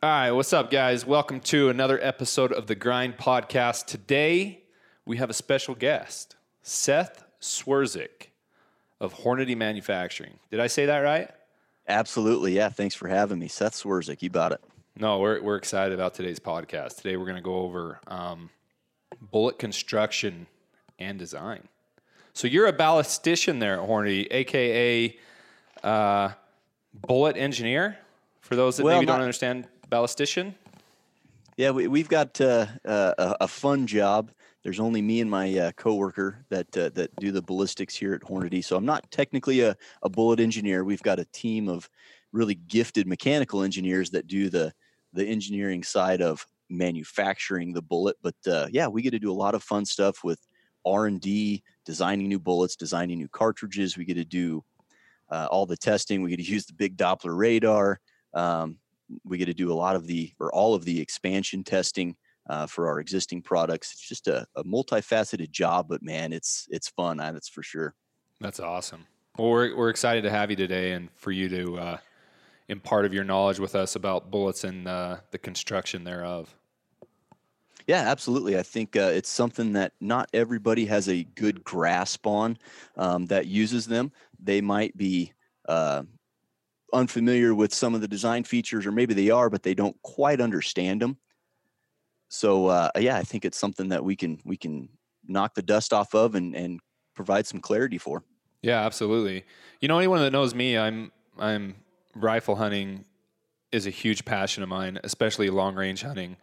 All right, what's up, guys? Welcome to another episode of the Grind Podcast. Today, we have a special guest, Seth Swerczek of Hornady Manufacturing. Did I say that right? Absolutely. Yeah. Thanks for having me. Seth Swerczek. You got it. No, we're, we're excited about today's podcast. Today, we're going to go over um, bullet construction and design. So, you're a ballistician there at Hornady, AKA uh, bullet engineer. For those that Well, maybe don't understand ballistician, Yeah. We, we've got uh, uh, a, fun job. There's only me and my uh, coworker that uh, that do the ballistics here at Hornady. So I'm not technically a, a bullet engineer. We've got a team of really gifted mechanical engineers that do the the engineering side of manufacturing the bullet. But uh, yeah, we get to do a lot of fun stuff with R and D, designing new bullets, designing new cartridges. We get to do all the testing. We get to use the big Doppler radar. Um, we get to do a lot of the or all of the expansion testing uh, for our existing products. It's just a, a multifaceted job, but man, it's it's fun. That's for sure. That's awesome. Well, we're, we're excited to have you today and for you to uh, impart of your knowledge with us about bullets and uh, the construction thereof. Yeah, absolutely. I think uh, it's something that not everybody has a good grasp on um, that uses them. They might be uh, unfamiliar with some of the design features, or maybe they are, but they don't quite understand them. So uh, yeah, I think it's something that we can we can knock the dust off of and and provide some clarity for. Yeah, absolutely. You know, anyone that knows me, I'm I'm rifle hunting is a huge passion of mine, especially long range hunting.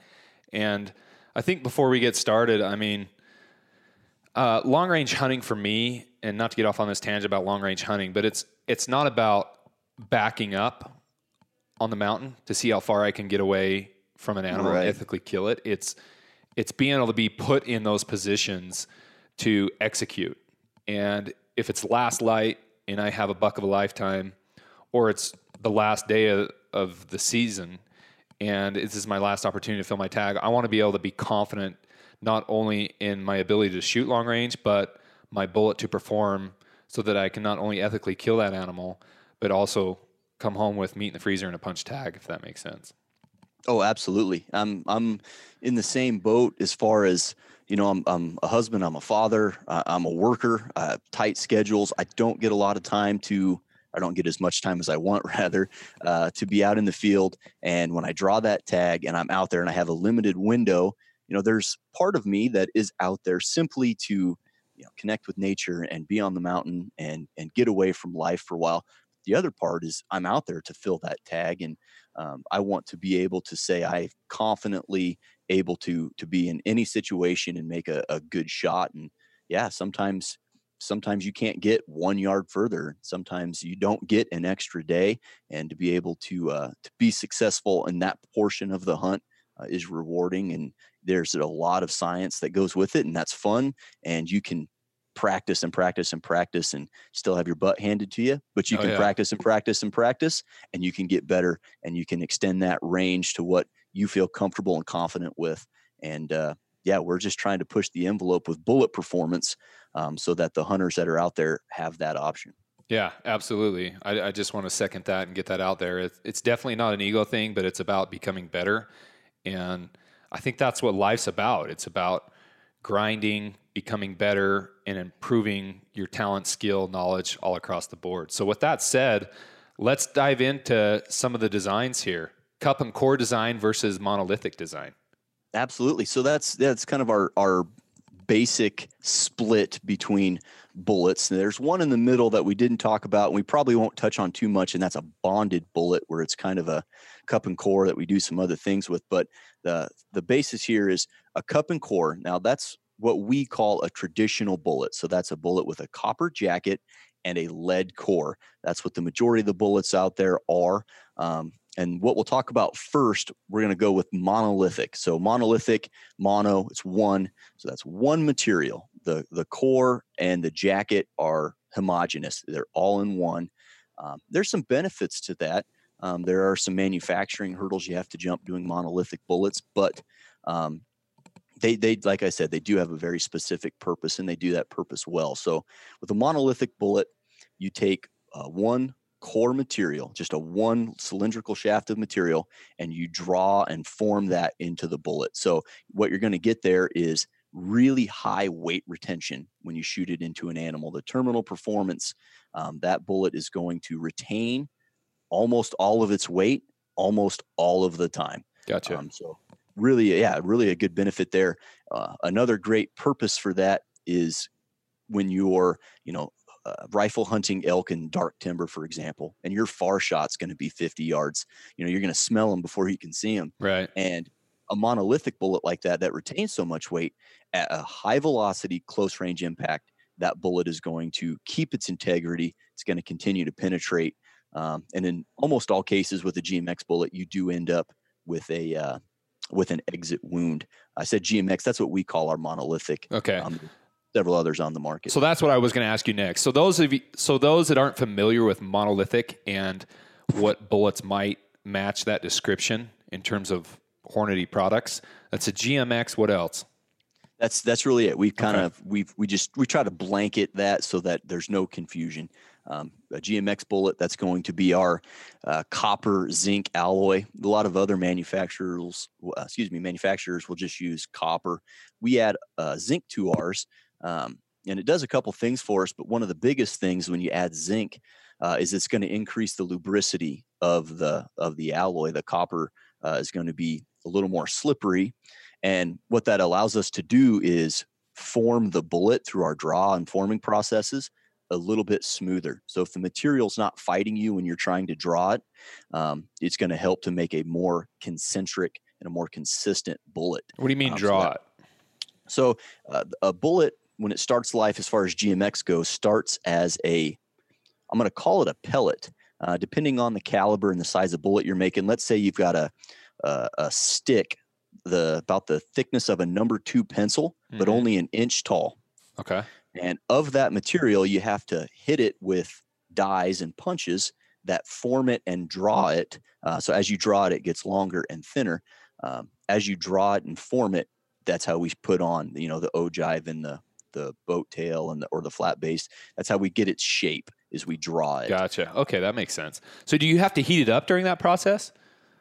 And I think before we get started, I mean, uh, long range hunting for me, and not to get off on this tangent about long range hunting, but it's it's not about backing up on the mountain to see how far I can get away from an animal Right. and ethically kill it. It's it's being able to be put in those positions to execute. And if it's last light and I have a buck of a lifetime, or it's the last day of, of the season and this is my last opportunity to fill my tag, I want to be able to be confident not only in my ability to shoot long range, but my bullet to perform so that I can not only ethically kill that animal, but also come home with meat in the freezer and a punch tag, if that makes sense. Oh, absolutely. I'm I'm in the same boat as far as you know. I'm I'm a husband. I'm a father. Uh, I'm a worker. Uh, tight schedules. I don't get a lot of time to. I don't get as much time as I want, rather, uh, to be out in the field. And when I draw that tag and I'm out there and I have a limited window, you know, there's part of me that is out there simply to, you know, connect with nature and be on the mountain and and get away from life for a while. The other part is I'm out there to fill that tag and um, I want to be able to say I confidently able to to be in any situation and make a, a good shot. And yeah, sometimes sometimes you can't get one yard further. Sometimes you don't get an extra day, and to be able to uh, to be successful in that portion of the hunt uh, is rewarding. And there's a lot of science that goes with it, and that's fun. And you can practice and practice and practice and still have your butt handed to you but you Oh, can yeah. practice and practice and practice and you can get better and you can extend that range to what you feel comfortable and confident with. And uh, yeah, we're just trying to push the envelope with bullet performance um, so that the hunters that are out there have that option. Yeah, absolutely. I, I just want to second that and get that out there. It's, it's definitely not an ego thing, but it's about becoming better. And I think that's what life's about. It's about grinding, becoming better, and improving your talent, skill, knowledge all across the board. So, with that said, let's dive into some of the designs here cup and core design versus monolithic design. Absolutely. So that's that's kind of our our basic split between bullets. There's one in the middle that we didn't talk about, and we probably won't touch on too much, and that's a bonded bullet, where it's kind of a cup and core that we do some other things with. But the the basis here is a cup and core. Now that's what we call a traditional bullet. So that's a bullet with a copper jacket and a lead core. That's what the majority of the bullets out there are. Um, and what we'll talk about first, we're going to go with monolithic. So monolithic, mono, it's one. So that's one material. The the core and the jacket are homogeneous. They're all in one. Um, there's some benefits to that. Um, there are some manufacturing hurdles you have to jump doing monolithic bullets, but um, they they like I said, they do have a very specific purpose, and they do that purpose well. So with a monolithic bullet, you take uh, one core material, just a one cylindrical shaft of material, and you draw and form that into the bullet. So what you're going to get there is really high weight retention when you shoot it into an animal. The terminal performance, um, that bullet is going to retain almost all of its weight almost all of the time. Gotcha. Um, so really, yeah, really a good benefit there. Uh, another great purpose for that is when you're, you know, uh, rifle hunting elk in dark timber, for example, and your far shot's going to be 50 yards. You know, you're going to smell them before you can see them. Right. And a monolithic bullet like that that retains so much weight at a high velocity, close range impact, that bullet is going to keep its integrity. It's going to continue to penetrate. Um, and in almost all cases with a GMX bullet, you do end up with a uh, with an exit wound. I said GMX. That's what we call our monolithic. Okay. Um, several others on the market. So that's what I was going to ask you next. So those of you, so those that aren't familiar with monolithic and what bullets might match that description in terms of Hornady products, that's a GMX. What else? That's that's really it. We kind Okay. of we we just we try to blanket that so that there's no confusion. Um, a GMX bullet that's going to be our uh, copper zinc alloy. A lot of other manufacturers, uh, excuse me, manufacturers will just use copper. We add uh, zinc to ours, um, and it does a couple things for us. But one of the biggest things when you add zinc uh, is it's going to increase the lubricity of the of the alloy. The copper uh, is going to be a little more slippery, and what that allows us to do is form the bullet through our draw and forming processes a little bit smoother. So if the material's not fighting you when you're trying to draw it, um, it's going to help to make a more concentric and a more consistent bullet. What do you mean Um, so draw that- it? So uh, a bullet, when it starts life, as far as GMX goes, starts as a, I'm going to call it a pellet, uh, depending on the caliber and the size of bullet you're making. Let's say you've got a a, a stick, the about the thickness of a number two pencil, but Mhm. only an inch tall. Okay. And of that material, you have to hit it with dies and punches that form it and draw it. Uh, so as you draw it, it gets longer and thinner. Um, as you draw it and form it, that's how we put on, you know, the ogive and the the boat tail and the, or the flat base. That's how we get its shape. Is we draw it. Gotcha. Okay, that makes sense. So do you have to heat it up during that process?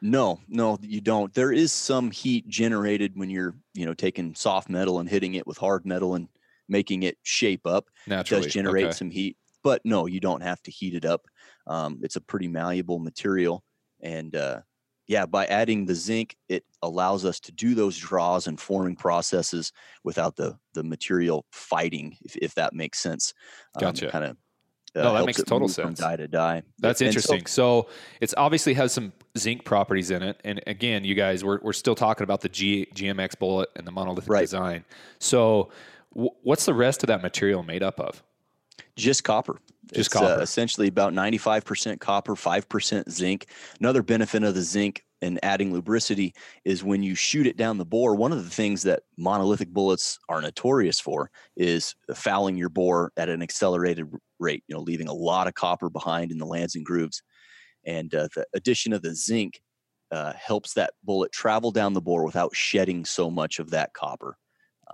No, no, you don't. There is some heat generated when you're, you know, taking soft metal and hitting it with hard metal and making it shape up. It does generate Okay. some heat, but no, you don't have to heat it up. Um, it's a pretty malleable material, and uh, yeah, by adding the zinc, it allows us to do those draws and forming processes without the the material fighting, if, if that makes sense. Gotcha. Kind of. No, that makes total From sense. die to die. That's And interesting. So, it's obviously has some zinc properties in it. And again, you guys, we're, we're still talking about the G, GMX bullet and the monolithic Right. design. So, what's the rest of that material made up of? Just copper. Just It's, uh, copper. essentially about 95% copper, 5% zinc. Another benefit of the zinc and adding lubricity is when you shoot it down the bore, one of the things that monolithic bullets are notorious for is fouling your bore at an accelerated rate, you know, leaving a lot of copper behind in the lands and grooves. And uh, the addition of the zinc uh, helps that bullet travel down the bore without shedding so much of that copper.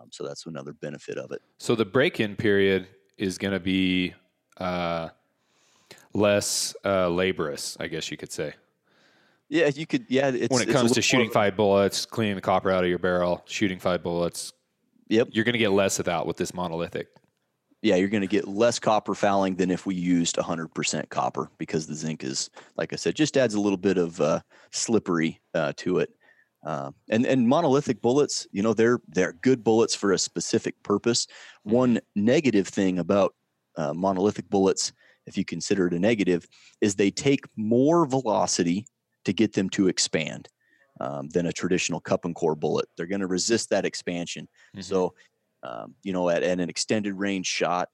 Um, so that's another benefit of it. So, the break in period is going to be uh, less uh, laborious, I guess you could say. Yeah, you could. Yeah, it's when it comes to shooting five bullets, cleaning the copper out of your barrel, shooting five bullets, Yep. you're going to get less of that with this monolithic. yeah, you're going to get less copper fouling than if we used 100% copper because the zinc is, like I said, just adds a little bit of uh, slippery uh, to it. Uh, and and monolithic bullets, you know, they're they're good bullets for a specific purpose. One negative thing about uh, monolithic bullets, if you consider it a negative, is they take more velocity to get them to expand um, than a traditional cup and core bullet. They're going to resist that expansion. Mhm. So, um, you know, at, at an extended range shot,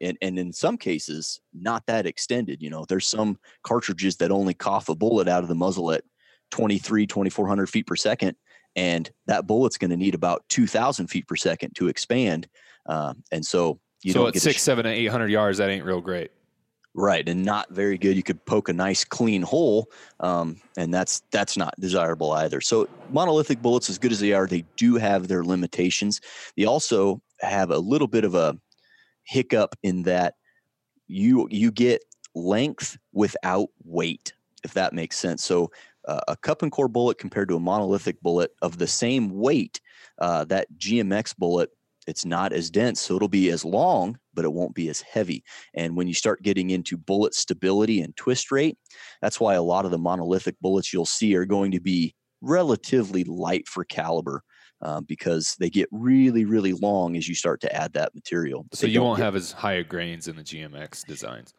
and, and in some cases, not that extended. You know, there's some cartridges that only cough a bullet out of the muzzle at 23, 2400 feet per second. And that bullet's going to need about 2000 feet per second to expand. Um, and so, you so at six, sh- seven, eight hundred yards, that ain't real great. right and not very good you could poke a nice clean hole um, and that's that's not desirable either so monolithic bullets as good as they are they do have their limitations they also have a little bit of a hiccup in that you you get length without weight, if that makes sense. So uh, a cup and core bullet compared to a monolithic bullet of the same weight, uh, that GMX bullet it's not as dense so it'll be as long but it won't be as heavy. And when you start getting into bullet stability and twist rate that's why a lot of the monolithic bullets you'll see are going to be relatively light for caliber uh, because they get really really long as you start to add that material. So you won't get, have as high grains in the gmx designs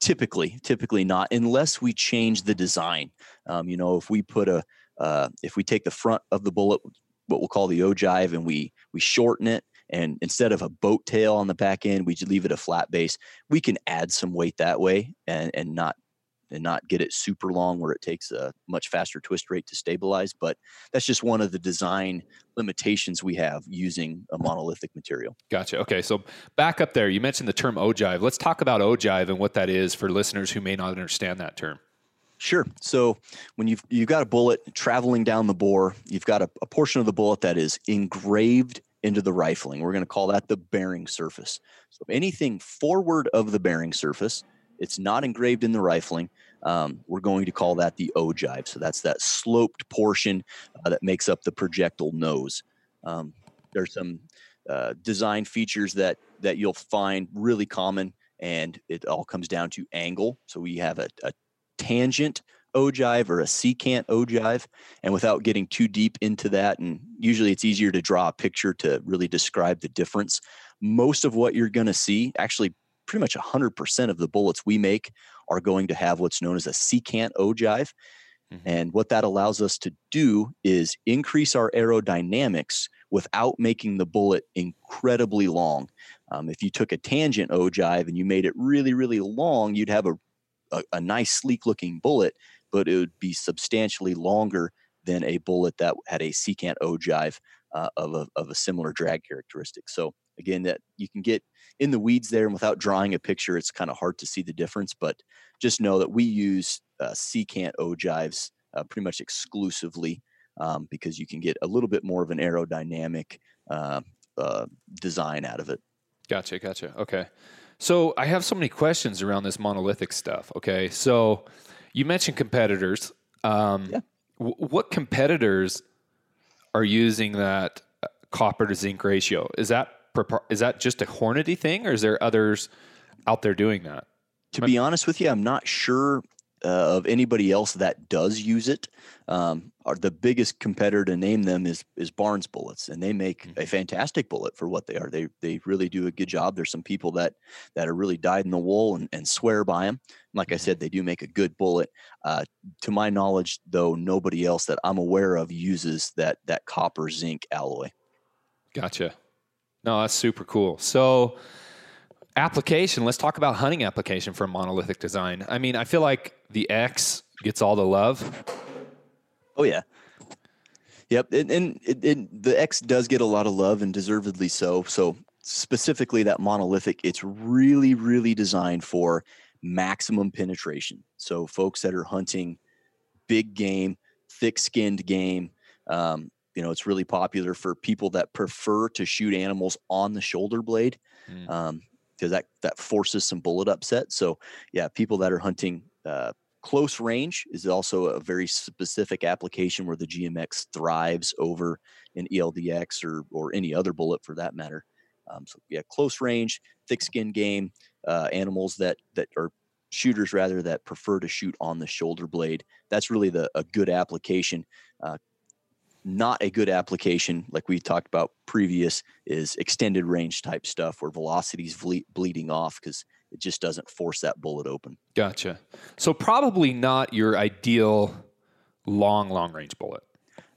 typically typically not unless we change the design. Um, you know if we put a uh, if we take the front of the bullet what we'll call the ogive and we we shorten it and instead of a boat tail on the back end we leave it a flat base we can add some weight that way and and not and not get it super long where it takes a much faster twist rate to stabilize but that's just one of the design limitations we have using a monolithic material gotcha okay so back up there you mentioned the term ogive let's talk about ogive and what that is for listeners who may not understand that term Sure. So when you've you've got a bullet traveling down the bore, you've got a, a portion of the bullet that is engraved into the rifling. We're going to call that the bearing surface. So anything forward of the bearing surface, it's not engraved in the rifling. Um, we're going to call that the ogive. So that's that sloped portion uh, that makes up the projectile nose. Um, there's some uh, design features that that you'll find really common, and it all comes down to angle. So we have a, a tangent ogive or a secant ogive. And without getting too deep into that, and usually it's easier to draw a picture to really describe the difference. Most of what you're going to see, actually, pretty much 100% of the bullets we make are going to have what's known as a secant ogive. Mm-hmm. And what that allows us to do is increase our aerodynamics without making the bullet incredibly long. Um, if you took a tangent ogive and you made it really, really long, you'd have a, a, a nice, sleek looking bullet but it would be substantially longer than a bullet that had a secant ogive uh, of, a, of a similar drag characteristic. So again, that you can get in the weeds there, and without drawing a picture, it's kind of hard to see the difference. But just know that we use uh, secant ogives uh, pretty much exclusively um, because you can get a little bit more of an aerodynamic uh, uh, design out of it. Gotcha, gotcha. Okay. So I have so many questions around this monolithic stuff. Okay. So you mentioned competitors. Um, yeah. W- what competitors are using that uh, copper to zinc ratio? Is that is that just a Hornady thing, or is there others out there doing that? To be honest with you, I'm not sure uh, of anybody else that does use it. Um, are the biggest competitor to name them is is Barnes Bullets, and they make mm-hmm. a fantastic bullet for what they are. They they really do a good job. There's some people that that are really dyed in the wool and, and swear by them. Like I mm-hmm. said, they do make a good bullet. Uh, to my knowledge, though, nobody else that I'm aware of uses that that copper zinc alloy. Gotcha. No, that's super cool. So application let's talk about hunting application for monolithic design. I mean i feel like the x gets all the love. Oh yeah. Yep and, and it, it, the x does get a lot of love and deservedly so. So specifically that monolithic it's really really designed for maximum penetration. So folks that are hunting big game thick skinned game um, you know it's really popular for people that prefer to shoot animals on the shoulder blade mm. um, because that that forces some bullet upset. So yeah, people that are hunting uh, close range is also a very specific application where the GMX thrives over an ELDX or or any other bullet for that matter. Um, so yeah, close range, thick skin game, uh, animals that that are shooters rather that prefer to shoot on the shoulder blade. That's really the a good application. Uh, not a good application, like we talked about previous, is extended range type stuff where velocity's ble- bleeding off because it just doesn't force that bullet open. Gotcha. So probably not your ideal long, long range bullet.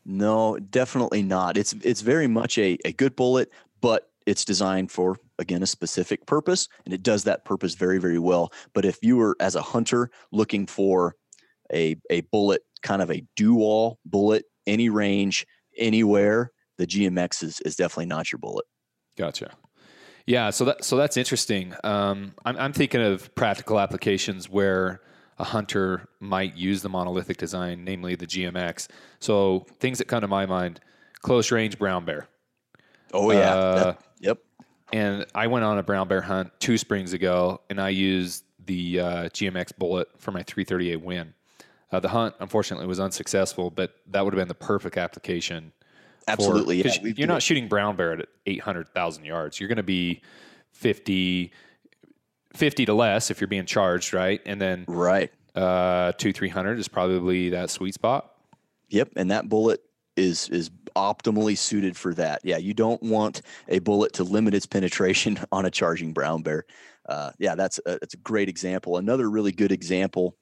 No, definitely not. It's it's very much a, a good bullet, but it's designed for again a specific purpose and it does that purpose very, very well. But if you were as a hunter looking for a a bullet, kind of a do-all bullet any range, anywhere, the GMX is, is definitely not your bullet. Gotcha. Yeah, so that so that's interesting. Um, I'm, I'm thinking of practical applications where a hunter might use the monolithic design, namely the GMX. So things that come to my mind: close range brown bear. Oh yeah, uh, yep. And I went on a brown bear hunt two springs ago, and I used the uh, GMX bullet for my 338 win. Uh, the hunt, unfortunately, was unsuccessful, but that would have been the perfect application. Absolutely, yeah, 'cause we've you're not shooting brown bear at 800,000 yards. You're going to be 50, 50 to less if you're being charged, right? And then Right. uh, two, 300 is probably that sweet spot. Yep, and that bullet is is optimally suited for that. Yeah, you don't want a bullet to limit its penetration on a charging brown bear. Uh, yeah, that's a, that's a great example. Another really good example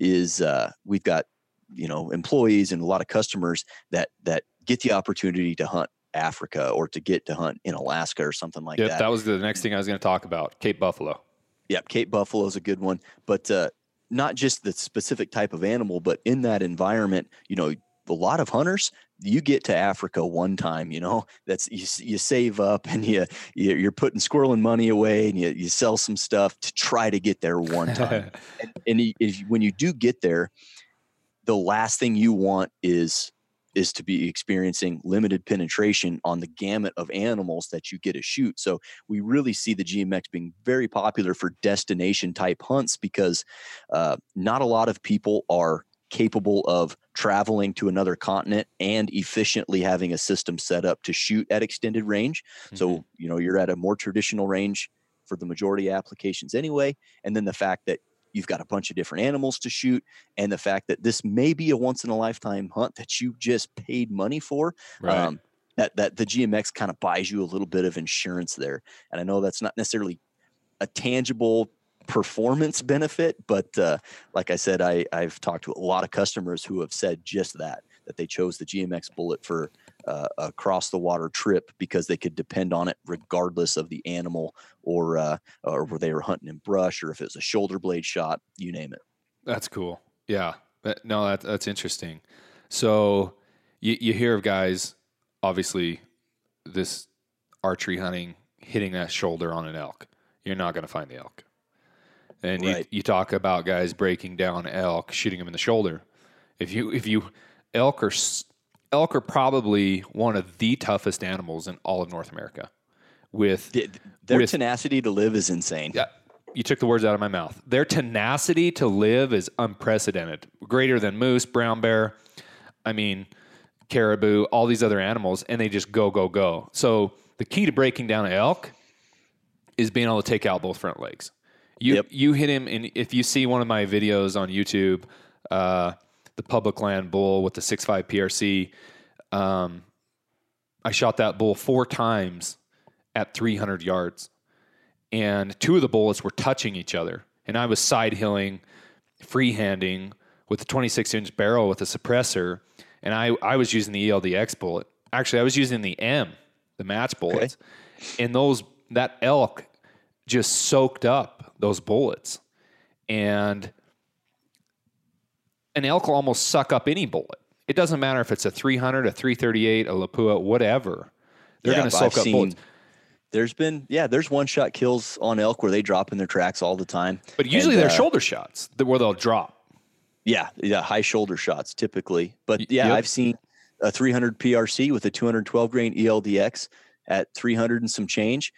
is uh, we've got you know employees and a lot of customers that that get the opportunity to hunt Africa or to get to hunt in Alaska or something like Yep, that. that was the next thing I was going to talk about Cape Buffalo. Yep, Cape Buffalo is a good one, but uh, not just the specific type of animal, but in that environment, you know, a lot of hunters, you get to Africa one time, you know, that's you, you save up and you you- you're putting squirreling money away and you, you sell some stuff to try to get there one time. and and if, when you do get there, the last thing you want is is to be experiencing limited penetration on the gamut of animals that you get to shoot. So we really see the GMX being very popular for destination type hunts because uh, not a lot of people are capable of traveling to another continent and efficiently having a system set up to shoot at extended range. Mm-hmm. So, you know, you're at a more traditional range for the majority of applications anyway. And then the fact that you've got a bunch of different animals to shoot and the fact that this may be a once in a lifetime hunt that you just paid money for right. um, that that the GMX kind of buys you a little bit of insurance there. And I know that's not necessarily a tangible performance benefit, but uh, like I said, I I've talked to a lot of customers who have said just that that they chose the GMX bullet for uh, a cross the water trip because they could depend on it regardless of the animal or uh, or where they were hunting in brush or if it was a shoulder blade shot, you name it. That's cool. Yeah. No, that, that's interesting. So you, you hear of guys, obviously, this archery hunting hitting that shoulder on an elk. You're not going to find the elk. And Right. you, you talk about guys breaking down elk, shooting them in the shoulder. If you if you elk are elk are probably one of the toughest animals in all of North America. With Th- Their With- tenacity to live is insane. yeah, you took the words out of my mouth. Their tenacity to live is unprecedented, greater than moose, brown bear, I mean, caribou, all these other animals, and they just go, go, go. So the key to breaking down an elk is being able to take out both front legs. You Yep. you hit him, and if you see one of my videos on YouTube, uh, the public land bull with the 6.5 PRC, um, I shot that bull four times at 300 yards and two of the bullets were touching each other. And I was side hilling, freehanding with a 26 inch barrel with a suppressor, and I, I was using the ELDX bullet. Actually, I was using the M, the match bullets, and those that elk just soaked up those bullets, and an elk will almost suck up any bullet. It doesn't matter if it's a 300, a 338, a Lapua, whatever. They're Yeah, going to soak I've up seen- bullets. There's been yeah, there's one shot kills on elk where they drop in their tracks all the time. But usually And, they're uh, shoulder shots where they'll drop. Yeah, yeah, high shoulder shots typically. But yeah, yep. I've seen a 300 PRC with a 212 grain ELDX at 300 and some change,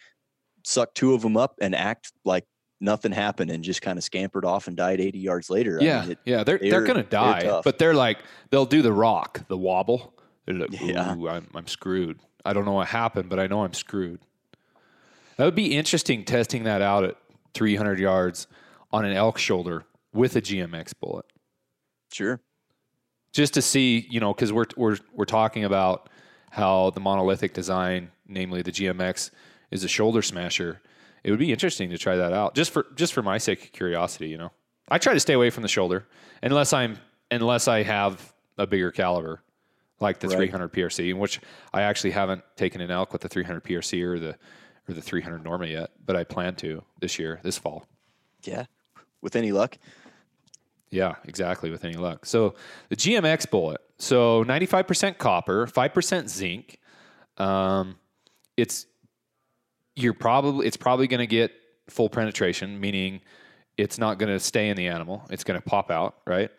suck two of them up and act like nothing happened and just kind of scampered off and died 80 yards later. I Yeah, mean, it- yeah, they're they're, they're- gonna they're die, but they're like they'll do the rock, the wobble. They're like, ooh, Yeah. I'm, I'm screwed. I don't know what happened, but I know I'm screwed. That would be interesting testing that out at 300 yards on an elk shoulder with a GMX bullet, sure. just to see, you know, because we're we're we're talking about how the monolithic design, namely the GMX, is a shoulder smasher. It would be interesting to try that out, just for just for my sake of curiosity. You know, I try to stay away from the shoulder unless I'm unless I have a bigger caliber, like the Right. 300 PRC, in which I actually haven't taken an elk with the 300 PRC or the or the 300 Norma yet, but I plan to this year, this fall. Yeah. With any luck. Yeah, exactly. With any luck. So the GMX bullet. So 95% copper, 5% zinc. Um, it's you're probably it's probably going to get full penetration, meaning it's not going to stay in the animal. It's going to pop out, right?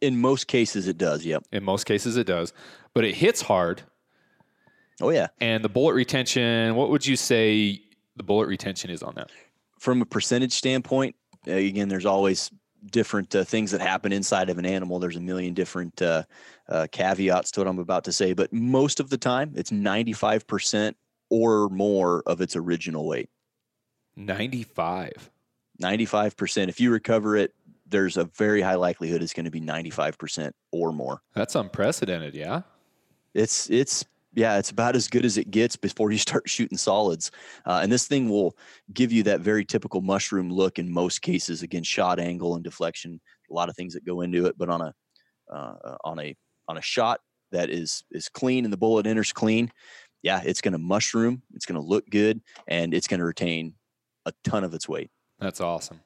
In most cases it does. Yep. In most cases, it does, but it hits hard. Oh yeah. And the bullet retention. What would you say the bullet retention is on that? From a percentage standpoint, again, there's always different uh, things that happen inside of an animal. There's a million different uh, uh, caveats to what I'm about to say, but most of the time, it's 95% or more of its original weight. 95. 95%. If you recover it, there's a very high likelihood it's going to be 95% or more. That's unprecedented, yeah. It's it's yeah, it's about as good as it gets before you start shooting solids. Uh, and this thing will give you that very typical mushroom look in most cases. Again, shot angle and deflection, a lot of things that go into it. But on a uh, on a on a shot that is is clean and the bullet enters clean, yeah, it's going to mushroom. It's going to look good, and it's going to retain a ton of its weight. That's awesome.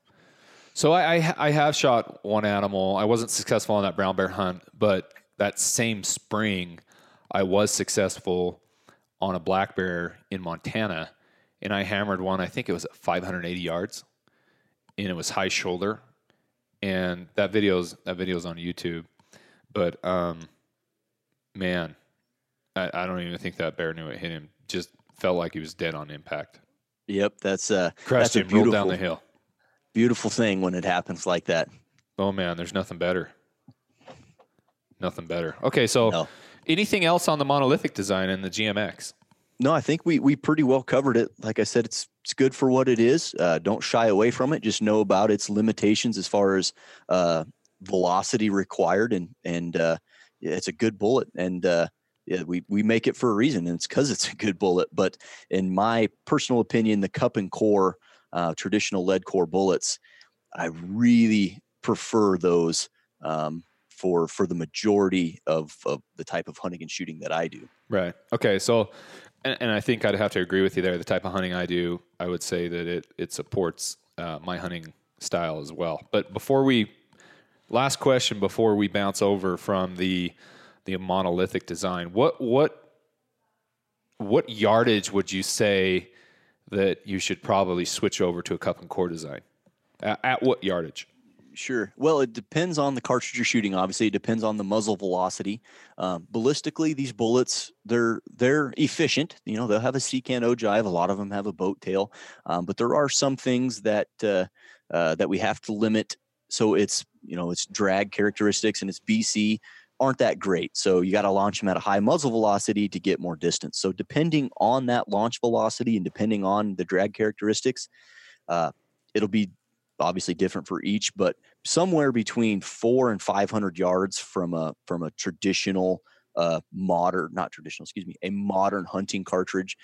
So I, I, I have shot one animal. I wasn't successful on that brown bear hunt, but that same spring, I was successful on a black bear in Montana, and I hammered one. I think it was at 580 yards, and it was high shoulder. And that video's that video's on YouTube, but um, man, I, I don't even think that bear knew it hit him. Just felt like he was dead on impact. Yep, that's uh, crashed that's him, rolled down the hill. Beautiful thing when it happens like that. Oh man, there's nothing better. Nothing better. Okay, so no. anything else on the monolithic design and the GMX? No, I think we we pretty well covered it. Like I said, it's it's good for what it is. Uh, don't shy away from it. Just know about its limitations as far as uh, velocity required, and and uh, it's a good bullet. And uh, yeah, we we make it for a reason, and it's because it's a good bullet. But in my personal opinion, the cup and core uh, traditional lead core bullets, I really prefer those um, for for the majority of, of the type of hunting and shooting that I do. Right. Okay. So, and, and, I think I'd have to agree with you there. The type of hunting I do, I would say that it it supports uh, my hunting style as well. But before we, last question before we bounce over from the the monolithic design, what what what yardage would you say that you should probably switch over to a cup and core design? At, at what yardage? Sure. Well, it depends on the cartridge you're shooting. Obviously, it depends on the muzzle velocity. Um, ballistically, these bullets they're they're efficient. You know, they'll have a secant ogive. A lot of them have a boat tail, um, but there are some things that uh, uh, that we have to limit. So it's you know it's drag characteristics and it's BC aren't that great. So you got to launch them at a high muzzle velocity to get more distance. So depending on that launch velocity and depending on the drag characteristics, uh, it'll be obviously different for each, but somewhere between four and 500 yards from a from a traditional uh, modern, not traditional, excuse me, a modern hunting cartridge,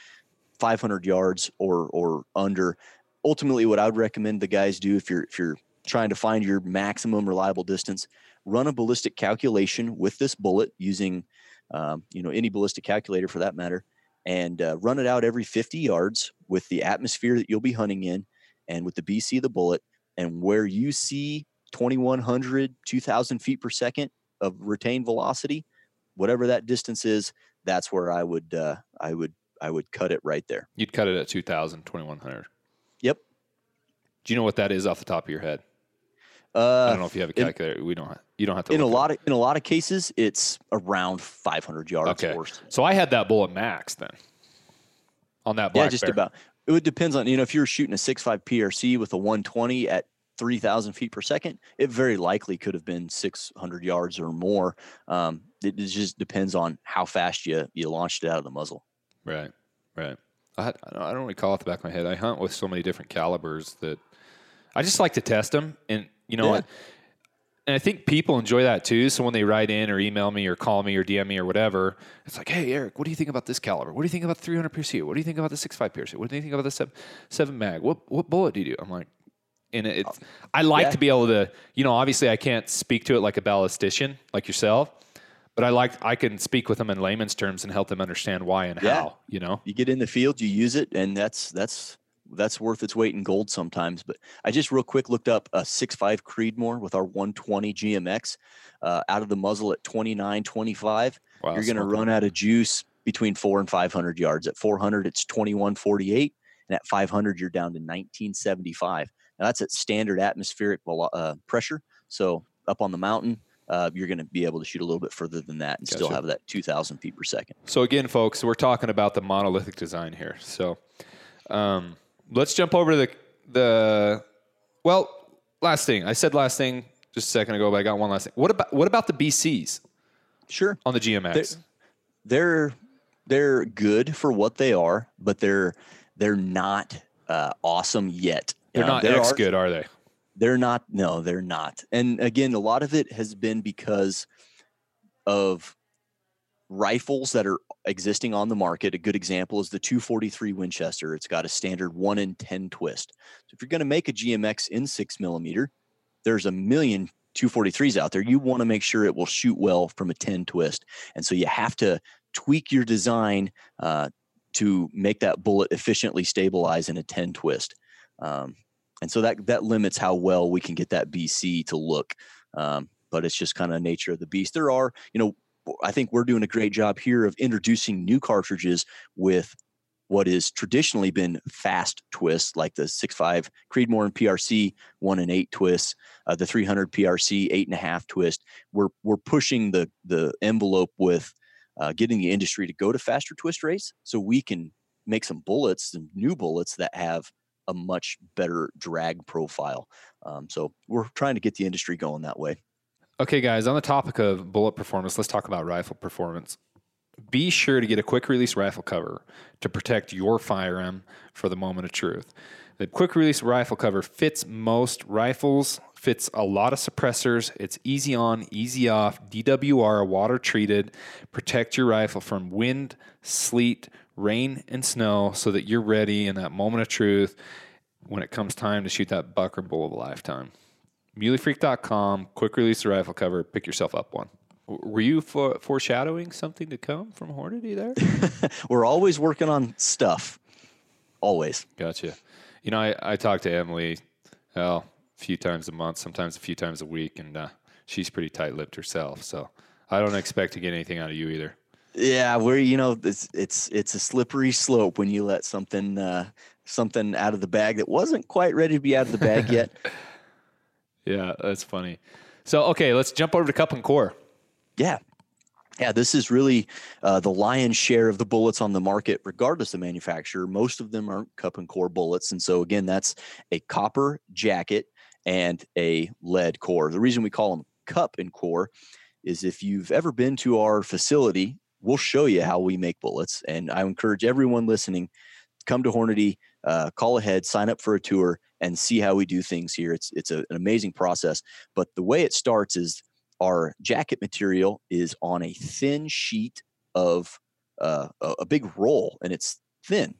500 yards or or under. Ultimately, what I would recommend the guys do if you're if you're trying to find your maximum reliable distance, run a ballistic calculation with this bullet using, um, you know, any ballistic calculator for that matter, and uh, run it out every 50 yards with the atmosphere that you'll be hunting in and with the BC of the bullet. And where you see 2100, 2000 feet per second of retained velocity, whatever that distance is, that's where I would, uh, I would, I would cut it right there. You'd cut it at 2000, 2100. Yep. Do you know what that is off the top of your head? Uh, I don't know if you have a calculator. We don't. Have, you don't have to. In a lot of in a lot of cases, it's around 500 yards. Okay. So I had that bull bullet max then. On that black Yeah, just bear. about. It would depends on you know if you're shooting a 6.5 PRC with a 120 at 3,000 feet per second, it very likely could have been 600 yards or more. Um, it, it just depends on how fast you you launched it out of the muzzle. Right. Right. I, I don't recall off the back of my head. I hunt with so many different calibers that I just like to test them and you know, yeah. and I think people enjoy that too. So when they write in or email me or call me or DM me or whatever, it's like, hey, Erik, what do you think about this caliber? What do you think about the 300 PRC? What do you think about the 6.5 PRC? What do you think about the 7, seven mag? What, what bullet do you do? I'm like, and it's, I like yeah. to be able to, you know, obviously I can't speak to it like a ballistician like yourself, but I like I can speak with them in layman's terms and help them understand why and yeah. how. You know, you get in the field, you use it, and that's that's that's worth its weight in gold sometimes. But I just real quick looked up a 6.5 Creedmoor with our 120 GMX uh, out of the muzzle at 29, 25. Wow, You're going to run out of juice between four and 500 yards. At 400, it's 2148. And at 500, you're down to 1975. Now that's at standard atmospheric uh, pressure. So up on the mountain, uh, you're going to be able to shoot a little bit further than that and gotcha. still have that 2,000 feet per second. So again, folks, we're talking about the monolithic design here. So um, let's jump over to the the well last thing. I said last thing just a second ago, but I got one last thing. What about what about the BCs Sure. on the GMX? they're they're good for what they are, but they're they're not uh, awesome yet. They're Uh, not X are- good, are they? They're not. No, they're not. And again, a lot of it has been because of rifles that are existing on the market. A good example is the 243 Winchester. It's got a standard one in 10 twist. So if you're going to make a GMX in six millimeter, there's a million 243s out there. You want to make sure it will shoot well from a 10 twist. And so you have to tweak your design uh, to make that bullet efficiently stabilize in a 10 twist. Um, and so that that limits how well we can get that BC to look. Um, but it's just kind of nature of the beast. There are, you know, I think we're doing a great job here of introducing new cartridges with what has traditionally been fast twists, like the 6.5 Creedmoor and PRC one and eight twists, uh, the 300 PRC eight and a half twist. We're we're pushing the the envelope with uh, getting the industry to go to faster twist rates, so we can make some bullets, some new bullets that have a much better drag profile. Um, so we're trying to get the industry going that way. Okay, guys, on the topic of bullet performance, let's talk about rifle performance. Be sure to get a quick release rifle cover to protect your firearm for the moment of truth. The quick release rifle cover fits most rifles, fits a lot of suppressors. It's easy on, easy off, DWR, water treated. Protect your rifle from wind, sleet, rain, and snow so that you're ready in that moment of truth when it comes time to shoot that buck or bull of a lifetime. MuleyFreak.com, quick release the rifle cover, pick yourself up one. Were you for, foreshadowing something to come from Hornady there? We're always working on stuff. Always. Gotcha. You know, I, I talk to Emily, well, a few times a month, sometimes a few times a week, and uh, she's pretty tight lipped herself. So I don't expect to get anything out of you either. Yeah, we're you know it's it's it's a slippery slope when you let something uh, something out of the bag that wasn't quite ready to be out of the bag yet. Yeah, that's funny. So, okay, let's jump over to Cup and Core. Yeah. Yeah, this is really uh, the lion's share of the bullets on the market, regardless of manufacturer. Most of them aren't cup and core bullets. And so, again, that's a copper jacket and a lead core. The reason we call them cup and core is if you've ever been to our facility, we'll show you how we make bullets. And I encourage everyone listening come to Hornady, uh, call ahead, sign up for a tour, and see how we do things here. It's it's a, an amazing process. But the way it starts is our jacket material is on a thin sheet of uh, a, a big roll, and it's thin.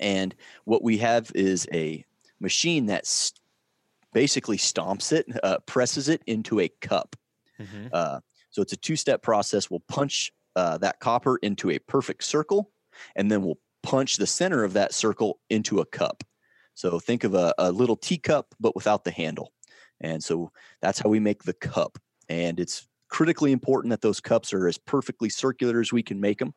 And what we have is a machine that s- basically stomps it, uh, presses it into a cup. Uh, so it's a two-step process. We'll punch uh, that copper into a perfect circle, and then we'll punch the center of that circle into a cup. So think of a, a little teacup, but without the handle. And so that's how we make the cup. And it's critically important that those cups are as perfectly circular as we can make them.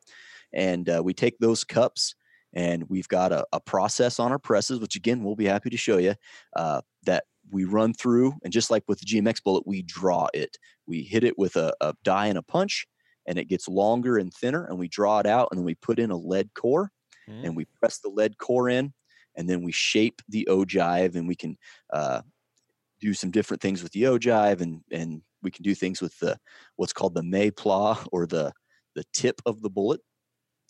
And uh, we take those cups and we've got a, a process on our presses, which again, we'll be happy to show you, uh, that we run through. And just like with the GMX bullet, we draw it. We hit it with a, a die and a punch, and it gets longer and thinner, and we draw it out, and then we put in a lead core Mm. and we press the lead core in, and then we shape the ogive, and we can uh, do some different things with the ogive, and and we can do things with the what's called the meplat or the the tip of the bullet,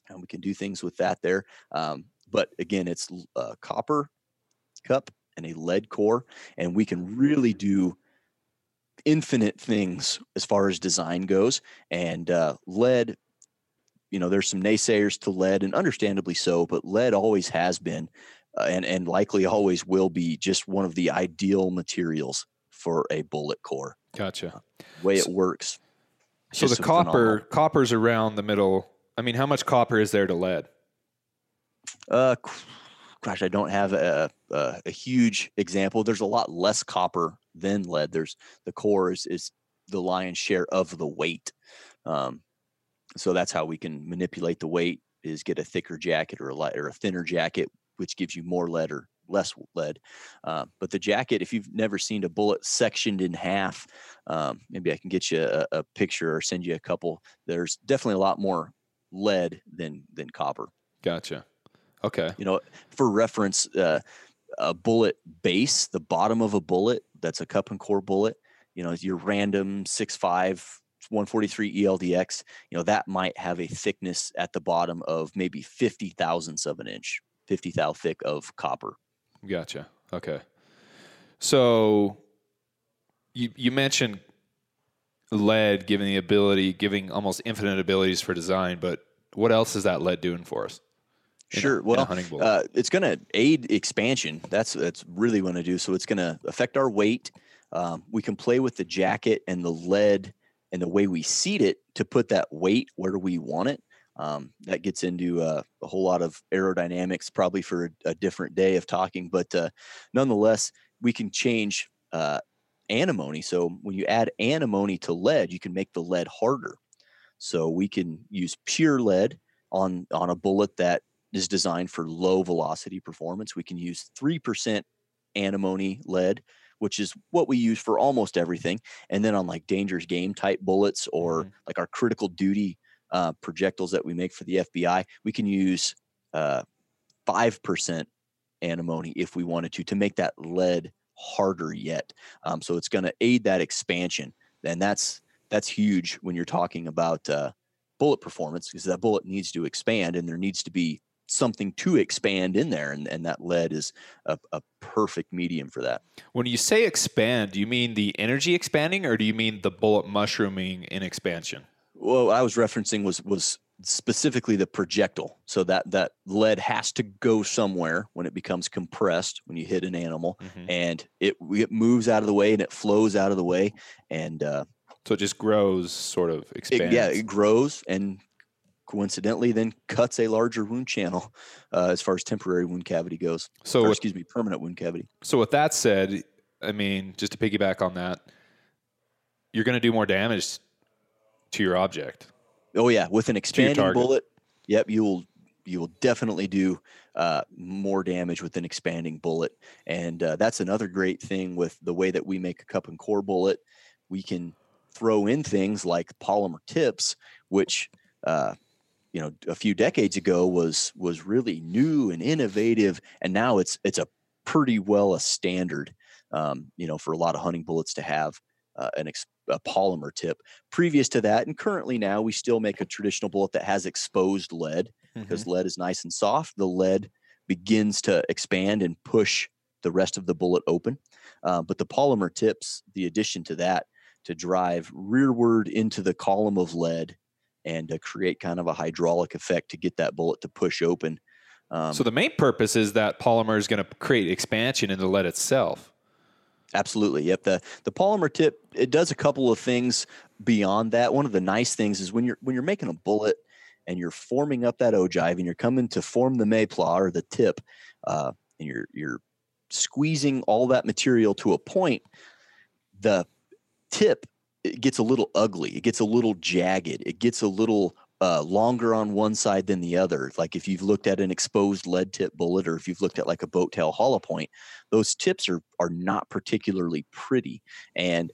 and we can do things with that there. Um, but again, it's a copper cup and a lead core, and we can really do infinite things as far as design goes. And uh, lead you know there's some naysayers to lead and understandably so but lead always has been uh, and and likely always will be just one of the ideal materials for a bullet core Gotcha. way So- it works So the copper, phenomenal. copper's around the middle. I mean, how much copper is there to lead? uh gosh i don't have a, a, a huge example there's a lot less copper than lead there's the core is, is the lion's share of the weight um, so that's how we can manipulate the weight is get a thicker jacket or a light or a thinner jacket which gives you more lead or less lead uh, but the jacket if you've never seen a bullet sectioned in half um, maybe i can get you a, a picture or send you a couple there's definitely a lot more lead than than copper Gotcha. Okay. you know for reference uh, a bullet base the bottom of a bullet that's a cup and core bullet, you know, your random 6.5 143 ELDX, you know, that might have a thickness at the bottom of maybe 50 thousandths of an inch, 50 thou thick of copper. Gotcha. Okay. So you you mentioned lead giving the ability, giving almost infinite abilities for design, but what else is that lead doing for us? Sure. a, well, uh, it's going to aid expansion. That's that's really going to do. So it's going to affect our weight. Um, we can play with the jacket and the lead and the way we seat it to put that weight where we want it. Um, that gets into uh, a whole lot of aerodynamics, probably for a, a different day of talking. But uh, nonetheless, we can change uh, antimony. So when you add antimony to lead, you can make the lead harder. So we can use pure lead on on a bullet that is designed for low velocity performance. We can use three percent antimony lead, which is what we use for almost everything. And then on like dangerous game type bullets or mm-hmm. like our critical duty uh, projectiles that we make for the FBI, we can use uh, five percent antimony if we wanted to to make that lead harder yet. Um, so it's going to aid that expansion, and that's that's huge when you're talking about uh, bullet performance because that bullet needs to expand, and there needs to be something to expand in there, and, and that lead is a, a perfect medium for that. When you say expand, do you mean the energy expanding, or do you mean the bullet mushrooming in expansion? Well, I was referencing was was specifically the projectile. So that that lead has to go somewhere when it becomes compressed when you hit an animal, mm-hmm. and it it moves out of the way and it flows out of the way, and uh, so it just grows, sort of expands. It, yeah, it grows and coincidentally then cuts a larger wound channel uh, as far as temporary wound cavity goes. So or, with, excuse me, permanent wound cavity. So with that said, I mean, just to piggyback on that, you're going to do more damage to your object. Oh yeah, with an expanding bullet, yep, you'll you will definitely do uh, more damage with an expanding bullet, and uh, that's another great thing with the way that we make a cup and core bullet. We can throw in things like polymer tips, which uh, you know a few decades ago was was really new and innovative, and now it's it's a pretty well a standard, um, you know, for a lot of hunting bullets to have uh, an ex- a polymer tip. Previous to that, and currently now, we still make a traditional bullet that has exposed lead because mm-hmm. lead is nice and soft. The lead begins to expand and push the rest of the bullet open. Uh, but the polymer tips, the addition to that, to drive rearward into the column of lead and to create kind of a hydraulic effect to get that bullet to push open. Um, so the main purpose is that polymer is going to create expansion in the lead itself. Absolutely. Yep. The the polymer tip it does a couple of things beyond that. One of the nice things is when you're when you're making a bullet and you're forming up that ogive and you're coming to form the meplat or the tip, uh, and you're you're squeezing all that material to a point, the tip it gets a little ugly. It gets a little jagged. It gets a little uh, longer on one side than the other. Like if you've looked at an exposed lead tip bullet, or if you've looked at like a boat tail hollow point, those tips are are not particularly pretty, and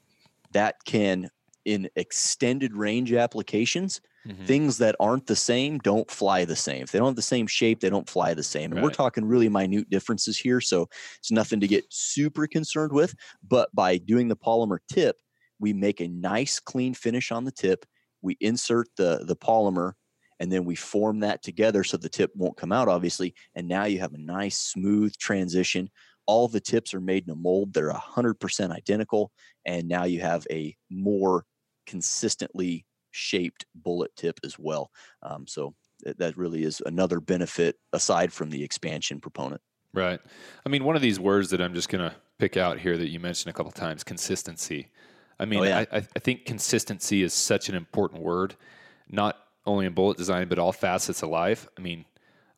that can in extended range applications. Mm-hmm. Things that aren't the same don't fly the same. If they don't have the same shape, they don't fly the same. And right. we're talking really minute differences here. So it's nothing to get super concerned with. But by doing the polymer tip, we make a nice clean finish on the tip we insert the the polymer and then we form that together so the tip won't come out obviously. And now you have a nice smooth transition. All the tips are made in a mold. They're 100% identical. And now you have a more consistently shaped bullet tip as well. Um, so that really is another benefit aside from the expansion proponent. Right. I mean one of these words that i'm just going to pick out here that you mentioned a couple times consistency I mean, oh, yeah. I, I think consistency is such an important word, not only in bullet design, but all facets of life. I mean,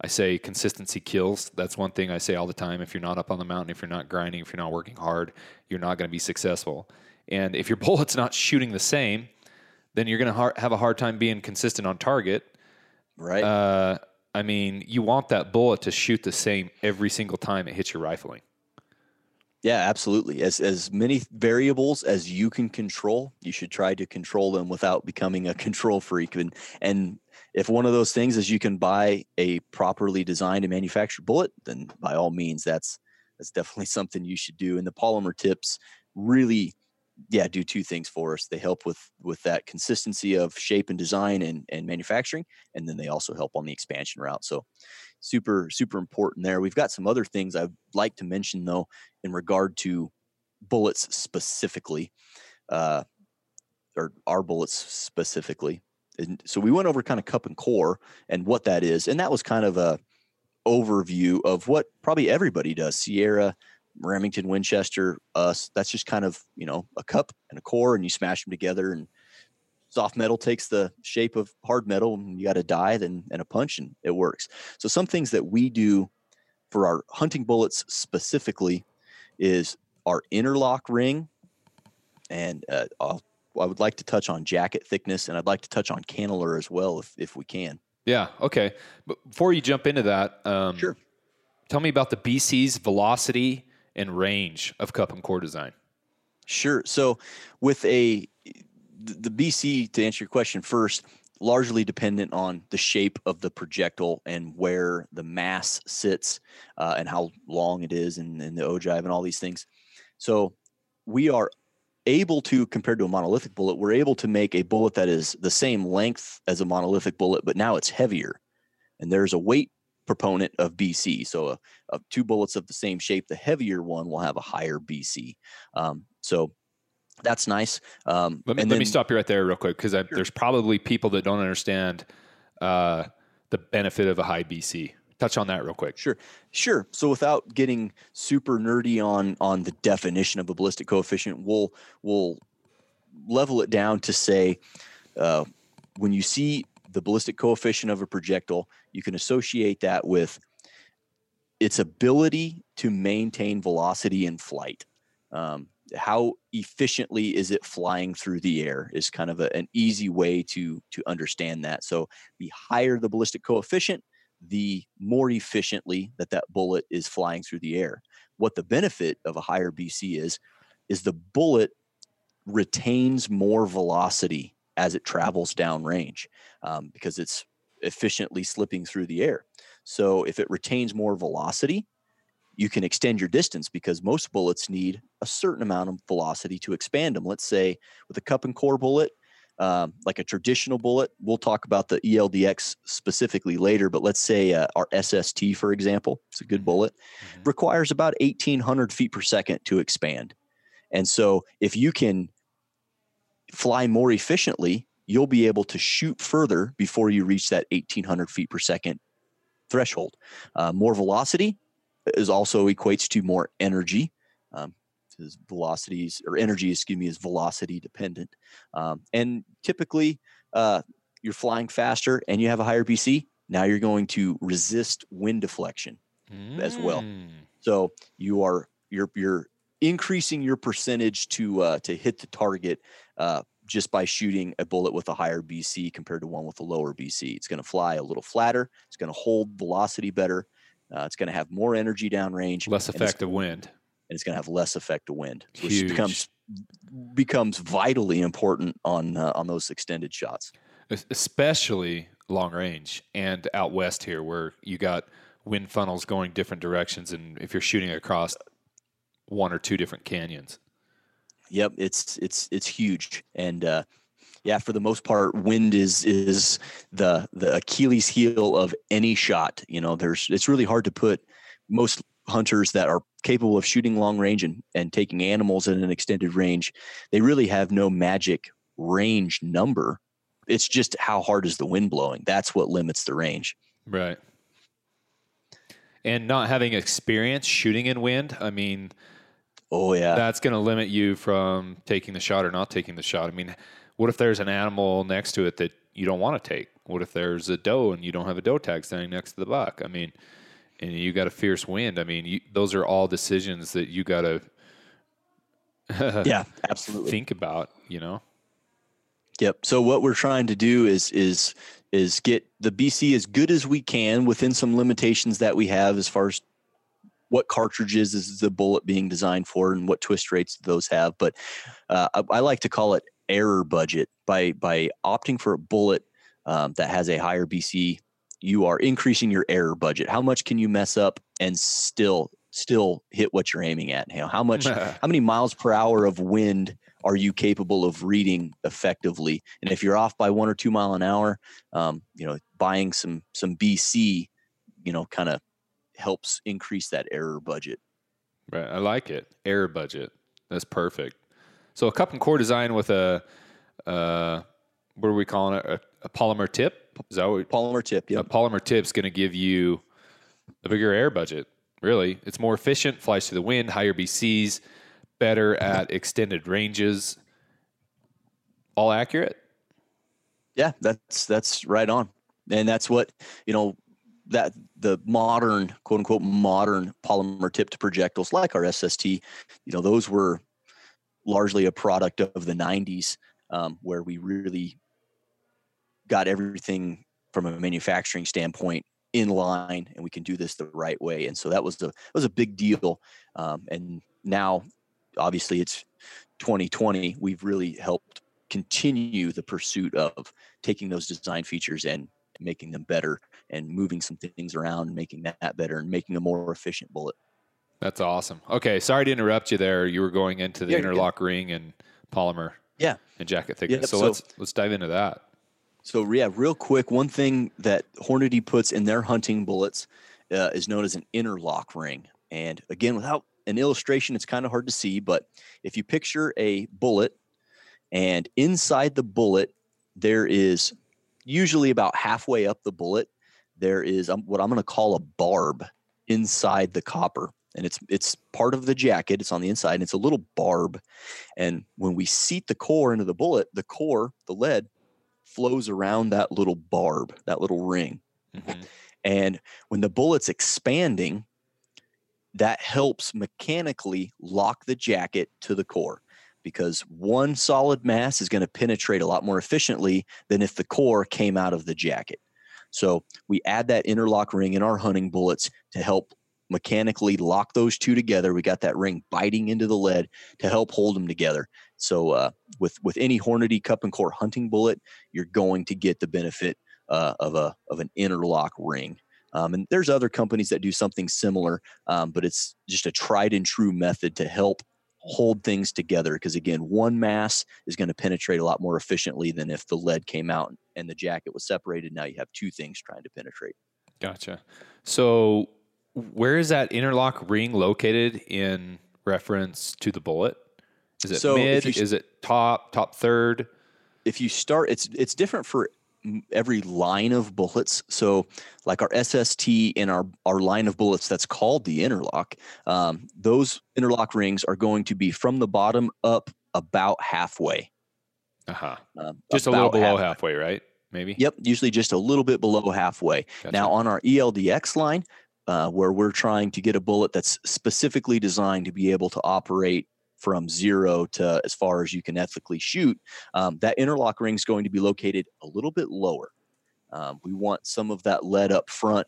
I say consistency kills. That's one thing I say all the time. If you're not up on the mountain, if you're not grinding, if you're not working hard, you're not going to be successful. And if your bullet's not shooting the same, then you're going to have a hard time being consistent on target. Right. Uh, I mean, you want that bullet to shoot the same every single time it hits your rifling. Yeah, absolutely. As as many variables as you can control, you should try to control them without becoming a control freak. And and if one of those things is you can buy a properly designed and manufactured bullet, then by all means, that's that's definitely something you should do. And the polymer tips really yeah do two things for us they help with with that consistency of shape and design and and manufacturing and then they also help on the expansion route so super super important there we've got some other things i'd like to mention though in regard to bullets specifically uh or our bullets specifically and so we went over kind of cup and core and what that is and that was kind of a overview of what probably everybody does sierra Remington, Winchester, us. That's just kind of you know a cup and a core, and you smash them together, and soft metal takes the shape of hard metal, and you got a die then and a punch, and it works. So some things that we do for our hunting bullets specifically is our interlock ring, and uh, i would like to touch on jacket thickness, and I'd like to touch on cannelure as well, if if we can. Yeah. Okay. But before you jump into that, um, sure. Tell me about the BC's velocity and range of cup and core design? Sure. So, with a the BC to answer your question first, largely dependent on the shape of the projectile and where the mass sits uh, and how long it is and, and the ogive and all these things. So we are able to, compared to a monolithic bullet, we're able to make a bullet that is the same length as a monolithic bullet, but now it's heavier. And there's a weight proponent of BC. So, uh, uh, two bullets of the same shape, the heavier one will have a higher BC. Um, so, that's nice. Um, let me, let then, me stop you right there, real quick, because sure. there's probably people that don't understand uh, the benefit of a high BC. Touch on that real quick. Sure, sure. So without getting super nerdy on on the definition of a ballistic coefficient, we'll we'll level it down to say uh, when you see the ballistic coefficient of a projectile, you can associate that with its ability to maintain velocity in flight. Um, how efficiently is it flying through the air is kind of a, an easy way to to understand that. So the higher the ballistic coefficient, the more efficiently that that bullet is flying through the air. What the benefit of a higher BC is is the bullet retains more velocity as it travels downrange um, because it's efficiently slipping through the air. So if it retains more velocity, you can extend your distance because most bullets need a certain amount of velocity to expand them. Let's say with a cup and core bullet, um, like a traditional bullet, we'll talk about the ELDX specifically later, but let's say uh, our SST, for example, it's a good mm-hmm. bullet, mm-hmm. requires about 1800 feet per second to expand. And so if you can fly more efficiently, you'll be able to shoot further before you reach that 1800 feet per second threshold. Uh, more velocity is also equates to more energy. Um, velocities or energy, excuse me, is velocity dependent. Um, and typically, uh, you're flying faster and you have a higher BC. Now you're going to resist wind deflection mm. as well. Mm. So you are you're you're increasing your percentage to uh, to hit the target uh, just by shooting a bullet with a higher BC compared to one with a lower BC. It's going to fly a little flatter. It's going to hold velocity better. Uh, it's going to have more energy downrange. Less effective wind. And it's going to have less effective wind, which Huge. becomes becomes vitally important on uh, on those extended shots. Especially long range and out west here, where you got wind funnels going different directions, and if you're shooting across one or two different canyons. Yep, it's it's it's huge, and uh, yeah, for the most part, wind is is the the Achilles heel of any shot. You know, there's it's really hard to put most hunters that are capable of shooting long range and, and taking animals at an extended range. They really have no magic range number. It's just how hard is the wind blowing. That's what limits the range. Right. And not having experience shooting in wind, I mean, Oh yeah. That's going to limit you from taking the shot or not taking the shot. I mean, what if there's an animal next to it that you don't want to take? What if there's a doe and you don't have a doe tag standing next to the buck? I mean, and you got a fierce wind. I mean, you, those are all decisions that you got to yeah, absolutely think about, you know. Yep. So what we're trying to do is is is get the BC as good as we can within some limitations that we have as far as what cartridges is the bullet being designed for and what twist rates those have. But uh, I, I, like to call it error budget by by opting for a bullet um, that has a higher BC. You are increasing your error budget. How much can you mess up and still still hit what you're aiming at. You know, how much, how many miles per hour of wind are you capable of reading effectively? And if you're off by one or two mile an hour, um, you know, buying some some BC, you know, kind of helps increase that error budget. Right, I like it. Error budget. That's perfect. So a cup and core design with a, uh, what are we calling it? A, a polymer tip? Is that what? Polymer tip. Yeah. A polymer tip's going to give you a bigger error budget. Really, it's more efficient, flies through the wind, higher BCs, better at extended ranges. All accurate. Yeah, that's that's right on, and that's what you know that the modern quote unquote modern polymer tipped projectiles like our SST, you know, those were largely a product of the 90s um, where we really got everything from a manufacturing standpoint in line and we can do this the right way. And so that was the was a big deal. Um, and now obviously it's 2020 we've really helped continue the pursuit of taking those design features and making them better and moving some things around making that better and making a more efficient bullet that's awesome okay sorry to interrupt you there you were going into the yeah, interlock yeah. ring and polymer yeah and jacket thickness yeah, so, so let's let's dive into that so yeah, real quick, one thing that Hornady puts in their hunting bullets uh, is known as an interlock ring. And again, without an illustration, it's kind of hard to see. But if you picture a bullet, and inside the bullet there is usually about halfway up the bullet there is um, what I'm going to call a barb inside the copper and it's it's part of the jacket it's on the inside and it's a little barb and when we seat the core into the bullet the core the lead flows around that little barb, that little ring. Mm-hmm. And when the bullet's expanding, that helps mechanically lock the jacket to the core because one solid mass is going to penetrate a lot more efficiently than if the core came out of the jacket. So we add that interlock ring in our hunting bullets to help mechanically lock those two together. We got that ring biting into the lead to help hold them together. So uh, with with any Hornady cup and core hunting bullet, you're going to get the benefit uh, of a of an interlock ring. Um, and there's other companies that do something similar, um, but it's just a tried and true method to help hold things together. Because again, one mass is going to penetrate a lot more efficiently than if the lead came out and the jacket was separated. Now you have two things trying to penetrate. Gotcha. So where is that interlock ring located in reference to the bullet? Is it so mid? You, is it top? Top third? If you start, it's it's different for every line of bullets. So, like our SST in our our line of bullets that's called the interlock, um, those interlock rings are going to be from the bottom up about halfway. Uh-huh. Um, just a little below halfway. halfway, right? Maybe. Yep. Usually just a little bit below halfway. Gotcha. Now on our ELDX line, uh, where we're trying to get a bullet that's specifically designed to be able to operate from zero to as far as you can ethically shoot, um, that interlock ring is going to be located a little bit lower. Um, we want some of that lead up front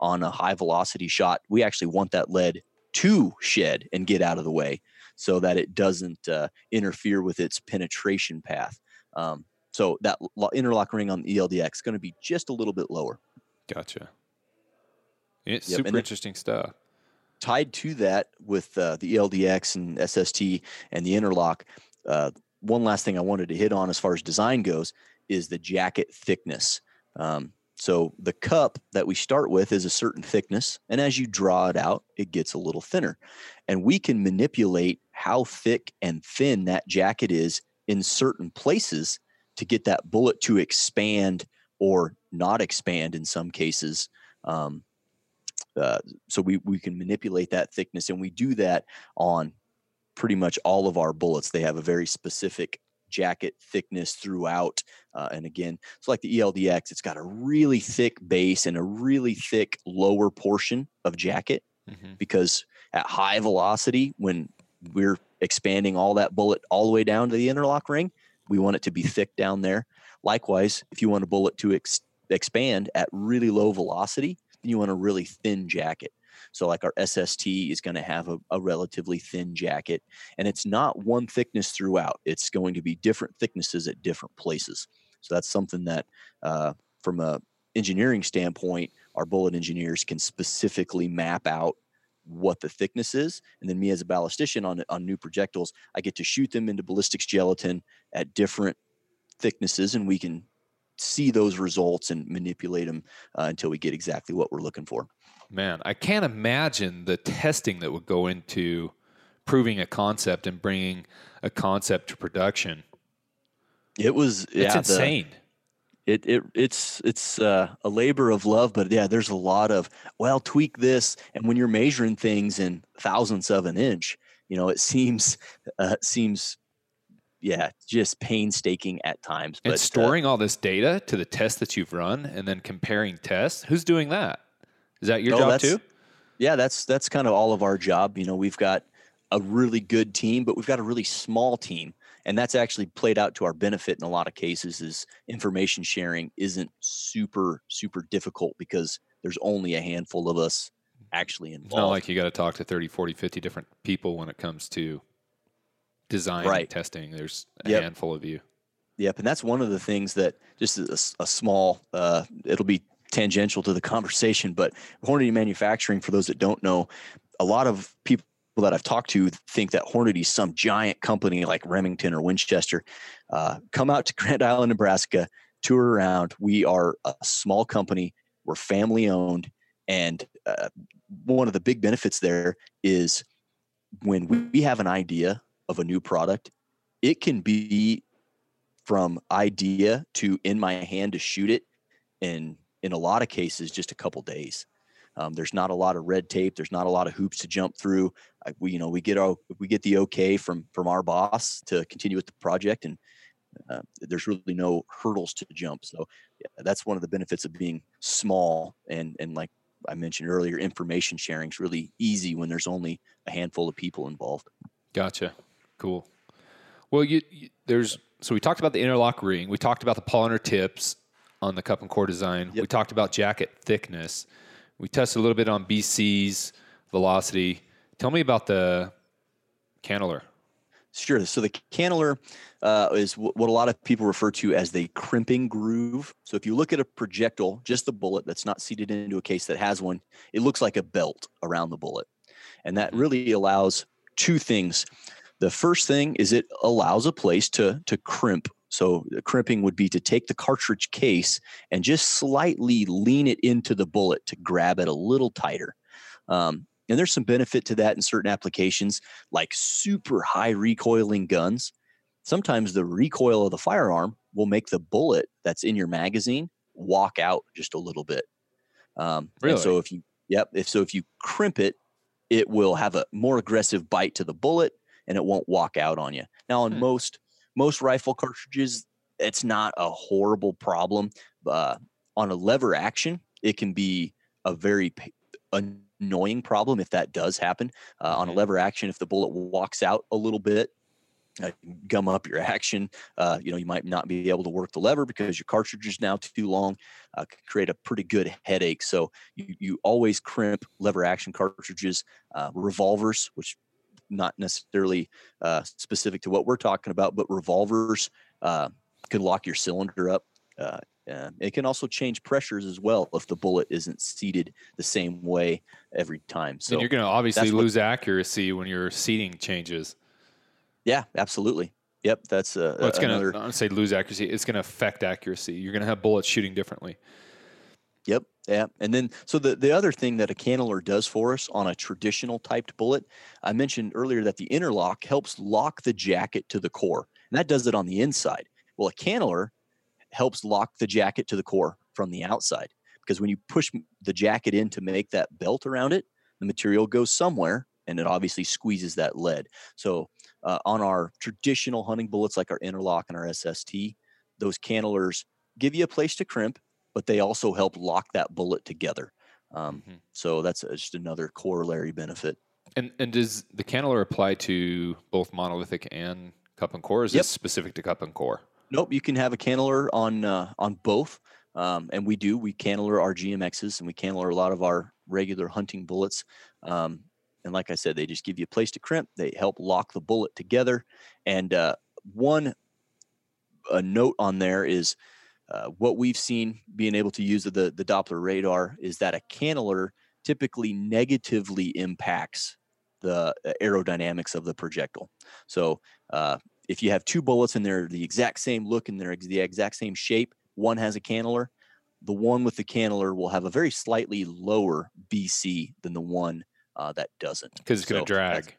on a high velocity shot. We actually want that lead to shed and get out of the way so that it doesn't uh, interfere with its penetration path. Um, so that interlock ring on the ELDX is going to be just a little bit lower. Gotcha. It's yep. super interesting stuff tied to that with uh, the ELDX and SST and the interlock, uh, one last thing I wanted to hit on as far as design goes is the jacket thickness. Um, so the cup that we start with is a certain thickness, and as you draw it out, it gets a little thinner. And we can manipulate how thick and thin that jacket is in certain places to get that bullet to expand or not expand in some cases. Um, uh, so we, we can manipulate that thickness and we do that on pretty much all of our bullets they have a very specific jacket thickness throughout uh, and again it's like the eldx it's got a really thick base and a really thick lower portion of jacket mm-hmm. because at high velocity when we're expanding all that bullet all the way down to the interlock ring we want it to be thick down there likewise if you want a bullet to ex- expand at really low velocity you want a really thin jacket. So, like our SST is going to have a, a, relatively thin jacket, and it's not one thickness throughout. It's going to be different thicknesses at different places. So that's something that, uh, from a engineering standpoint, our bullet engineers can specifically map out what the thickness is, and then me as a ballistician on on new projectiles, I get to shoot them into ballistics gelatin at different thicknesses, and we can see those results and manipulate them uh, until we get exactly what we're looking for. Man, I can't imagine the testing that would go into proving a concept and bringing a concept to production. It was It's yeah, the- insane. it it it's it's uh, a labor of love, but yeah, there's a lot of well, tweak this, and when you're measuring things in thousandths of an inch, you know, it seems uh, seems yeah, just painstaking at times. and But uh, storing all this data to the tests that you've run and then comparing tests. Who's doing that? Is that your Oh, job too? yeah, that's that's kind of all of our job. You know, we've got a really good team, but we've got a really small team, and that's actually played out to our benefit in a lot of cases. Is information sharing isn't super super difficult because there's only a handful of us actually involved. It's not like you got to talk to 30, 40, 50 different people when it comes to design Right. testing. There's a Yep. handful of you. Yep, and that's one of the things that just a small. Uh, it'll be tangential to the conversation, but Hornady manufacturing, for those that don't know, a lot of people that I've talked to think that Hornady's some giant company like Remington or Winchester. Uh, come out to Grand Island, Nebraska, tour around. We are a small company. We're family owned, and uh, one of the big benefits there is when we have an idea of a new product, it can be from idea to in my hand to shoot it in in a lot of cases just a couple days. Um, there's not a lot of red tape. There's not a lot of hoops to jump through. I, we you know we get our we get the okay from from our boss to continue with the project and uh, there's really no hurdles to jump. So yeah, that's one of the benefits of being small and and like i mentioned earlier information sharing is really easy when there's only a handful of people involved. Gotcha. Cool. Well, you, you there's so we talked about the interlock ring. We talked about the polymer tips on the cup and core design. We talked about jacket thickness. We tested a little bit on BC's velocity. Tell me about the cannelure. Sure. So the cannelure uh, is w- what a lot of people refer to as the crimping groove. So if you look at a projectile, just the bullet that's not seated into a case that has one, it looks like a belt around the bullet. And that Mhm. really allows two things. The first thing is it allows a place to to crimp. So the crimping would be to take the cartridge case and just slightly lean it into the bullet to grab it a little tighter. Um, and there's some benefit to that in certain applications, like super high recoiling guns. Sometimes the recoil of the firearm will make the bullet that's in your magazine walk out just a little bit. Um, and so if you, yep, if so, if you crimp it, it will have a more aggressive bite to the bullet, and it won't walk out on you. Now, on Hmm. most most rifle cartridges, it's not a horrible problem. Uh, on a lever action, it can be a very annoying problem if that does happen. Uh, On a Mhm. lever action, if the bullet walks out a little bit, uh, gum up your action. Uh, you know, you might not be able to work the lever because your cartridge is now too long. Uh, can create a pretty good headache. So you, you always crimp lever action cartridges, uh, revolvers, which not necessarily uh, specific to what we're talking about, but revolvers uh, can lock your cylinder up. Uh, it can also change pressures as well if the bullet isn't seated the same way every time. So and you're going to obviously that's what- lose accuracy when your seating changes. yeah, absolutely. Yep, that's uh, Well, it's going to say lose accuracy. It's going to affect accuracy. You're going to have bullets shooting differently. Yep. Yeah. And then, so the, the other thing that a cannelure does for us on a traditional typed bullet, I mentioned earlier that the interlock helps lock the jacket to the core, and that does it on the inside. Well, a cannelure helps lock the jacket to the core from the outside because when you push the jacket in to make that belt around it, the material goes somewhere and it obviously squeezes that lead. So, uh, on our traditional hunting bullets like our interlock and our SST, those cannelures give you a place to crimp but they also help lock that bullet together. Um, Mhm. so that's uh, just another corollary benefit. And and does the cannelure apply to both monolithic and cup and core? Is Yep. this specific to cup and core? Nope, you can have a cannelure on uh, on both, um, and we do. We cannelure our GMXs and we cannelure a lot of our regular hunting bullets. Um, and like I said, they just give you a place to crimp. They help lock the bullet together. And uh, one a note on there is uh, what we've seen being able to use the the Doppler radar is that a canneler typically negatively impacts the uh, aerodynamics of the projectile. So uh, if you have two bullets and they're the exact same look and they're the exact same shape, one has a cannelure, the one with the cannelure will have a very slightly lower BC than the one uh, that doesn't. Because it's going to drag.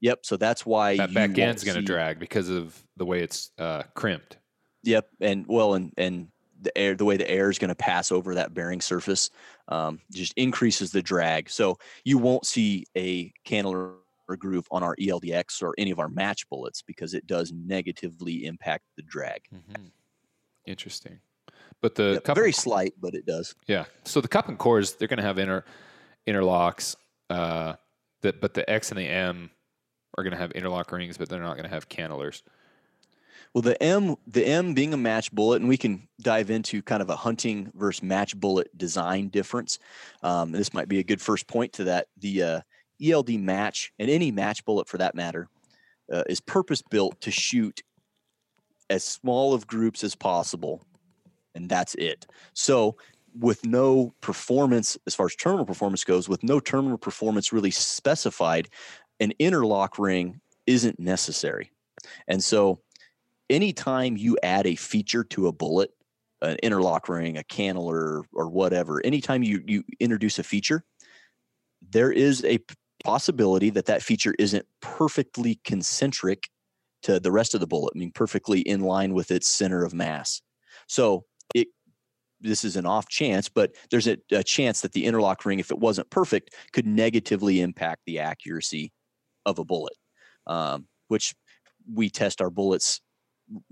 Yep. So that's why that back end's going to drag because of the way it's uh, crimped. Yep. And well, and and the air, the way the air is going to pass over that bearing surface, um, just increases the drag. So you won't see a cannelure groove on our ELDX or any of our match bullets because it does negatively impact the drag. Mm-hmm. Interesting. But the yep, cup very and, slight, but it does. Yeah. So the cup and cores, they're going to have inter interlocks. Uh, that, but the X and the M are going to have interlock rings, but they're not going to have cannelures. Well, the M, the M being a match bullet, and we can dive into kind of a hunting versus match bullet design difference. Um, this might be a good first point to that. The uh, ELD match and any match bullet for that matter uh, is purpose built to shoot as small of groups as possible, and that's it. So with no performance as far as terminal performance goes, with no terminal performance really specified, an interlock ring isn't necessary. And so anytime you add a feature to a bullet, an interlock ring, a cannelure, or whatever, anytime you, you introduce a feature, there is a possibility that that feature isn't perfectly concentric to the rest of the bullet, I mean, perfectly in line with its center of mass. So it this is an off chance, but there's a, a chance that the interlock ring, if it wasn't perfect, could negatively impact the accuracy of a bullet, um, which we test our bullets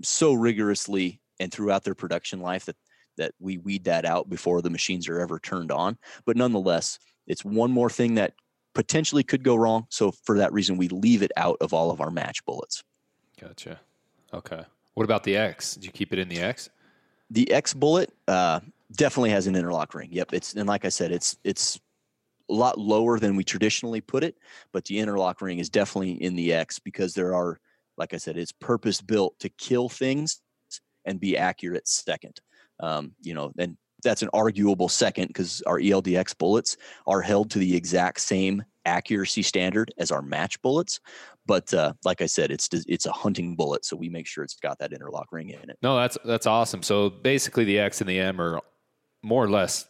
so rigorously and throughout their production life that that we weed that out before the machines are ever turned on. But nonetheless, it's one more thing that potentially could go wrong. So for that reason, we leave it out of all of our match bullets. Gotcha. Okay. What about the X? Did you keep it in the X? The X bullet uh, definitely has an interlock ring. Yep. It's and like I said, it's it's a lot lower than we traditionally put it, but the interlock ring is definitely in the X because there are, like I said, it's purpose built to kill things and be accurate second. Um, you know, and that's an arguable second because our ELDX bullets are held to the exact same accuracy standard as our match bullets. But uh, like I said, it's it's a hunting bullet, so we make sure it's got that interlock ring in it. No, that's that's awesome. So basically, the X and the M are more or less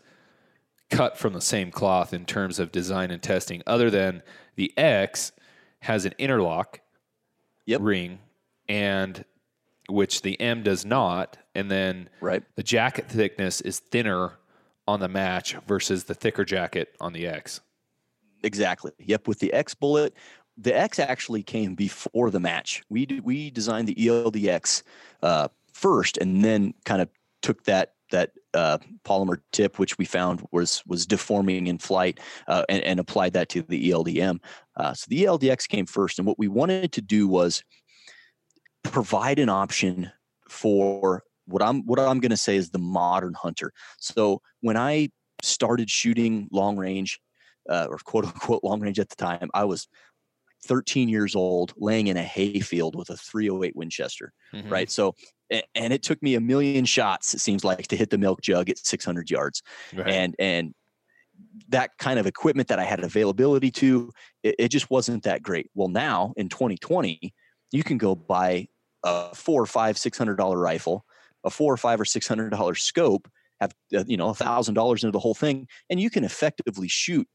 cut from the same cloth in terms of design and testing. Other than the X has an interlock yep. ring, and which the M does not, and then right. the jacket thickness is thinner on the match versus the thicker jacket on the X. Exactly. Yep. With the X bullet, the X actually came before the match. We we designed the ELDX uh, first, and then kind of took that that uh, polymer tip, which we found was was deforming in flight, uh, and, and, applied that to the ELDM. Uh, so the ELDX came first, and what we wanted to do was provide an option for what I'm what I'm going to say is the modern hunter. So when I started shooting long range, uh, or quote unquote long range at the time, I was 13 years old, laying in a hayfield with a 308 Winchester. Mm-hmm. Right. So and it took me a million shots it seems like to hit the milk jug at 600 yards. Right. and and that kind of equipment that i had availability to it, it, just wasn't that great. Well now in 2020 you can go buy a four or five six hundred dollar rifle a four or five or six hundred dollar scope have uh, you know a thousand dollars into the whole thing and you can effectively shoot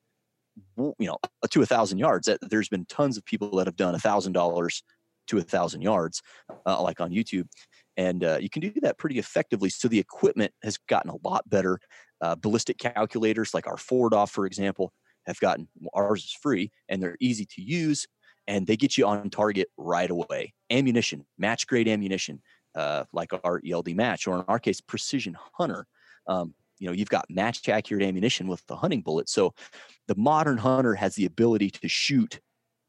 you know to a thousand yards. There's been tons of people that have done a thousand dollars to a thousand yards uh, like on youtube and uh, you can do that pretty effectively. So the equipment has gotten a lot better. Uh, ballistic calculators, like our 4DOF, for example, have gotten ours is free and they're easy to use, and they get you on target right away. Ammunition, match grade ammunition, uh, like our ELD match, or in our case, Precision Hunter. Um, you know, you've got match accurate ammunition with the hunting bullet. So the modern hunter has the ability to shoot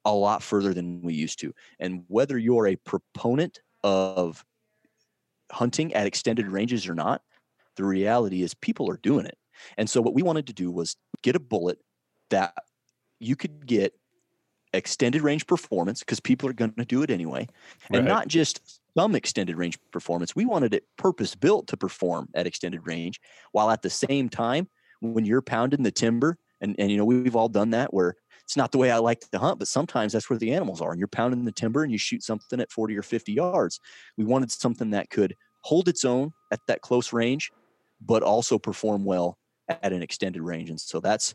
a lot further than we used to. And whether you're a proponent of hunting at extended ranges or not, the reality is people are doing it. And so what we wanted to do was get a bullet that you could get extended range performance because people are going to do it anyway, and right. not just some extended range performance. We wanted it purpose built to perform at extended range, while at the same time, when you're pounding the timber And and you know we've all done that where it's not the way I like to hunt, but sometimes that's where the animals are. And you're pounding the timber and you shoot something at 40 or 50 yards. We wanted something that could hold its own at that close range, but also perform well at an extended range. And so that's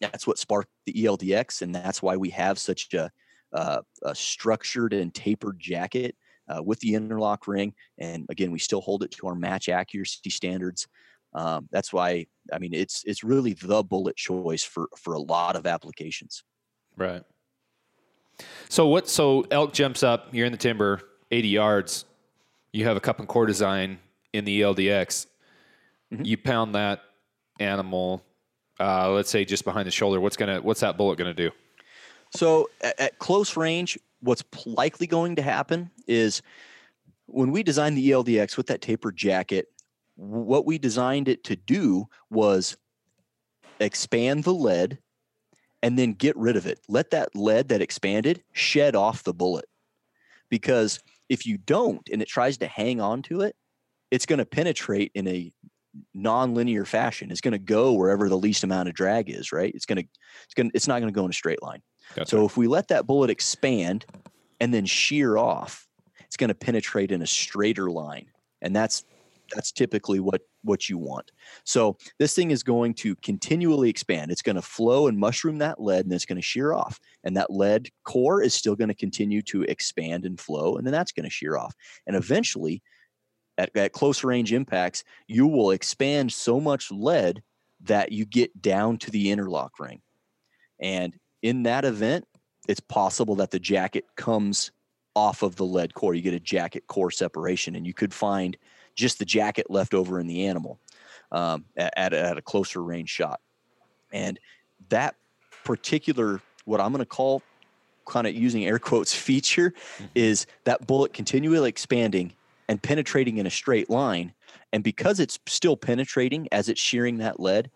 that's what sparked the ELDX, and that's why we have such a, uh, a structured and tapered jacket uh, with the interlock ring. And again, we still hold it to our match accuracy standards. Um, that's why I mean it's it's really the bullet choice for for a lot of applications. Right. So what? So elk jumps up. You're in the timber, 80 yards. You have a cup and core design in the ELDX. Mm-hmm. You pound that animal. Uh, let's say just behind the shoulder. What's gonna? What's that bullet gonna do? So at, at close range, what's likely going to happen is when we designed the ELDX with that tapered jacket, what we designed it to do was expand the lead and then get rid of it. Let that lead that expanded shed off the bullet. Because if you don't and it tries to hang on to it, it's going to penetrate in a non-linear fashion. It's going to go wherever the least amount of drag is, right? It's going to it's going to, it's not going to go in a straight line. That's so if we let that bullet expand and then shear off, it's going to penetrate in a straighter line. And that's that's typically what what you want. So this thing is going to continually expand. It's going to flow and mushroom that lead and it's going to shear off. And that lead core is still going to continue to expand and flow and then that's going to shear off. And eventually at, at close range impacts, you will expand so much lead that you get down to the interlock ring. And in that event, it's possible that the jacket comes off of the lead core. You get a jacket core separation, and you could find just the jacket left over in the animal um, at, at a closer range shot. And that particular, what I'm going to call kind of using air quotes feature, mm-hmm. is that bullet continually expanding and penetrating in a straight line. And because it's still penetrating as it's shearing that lead,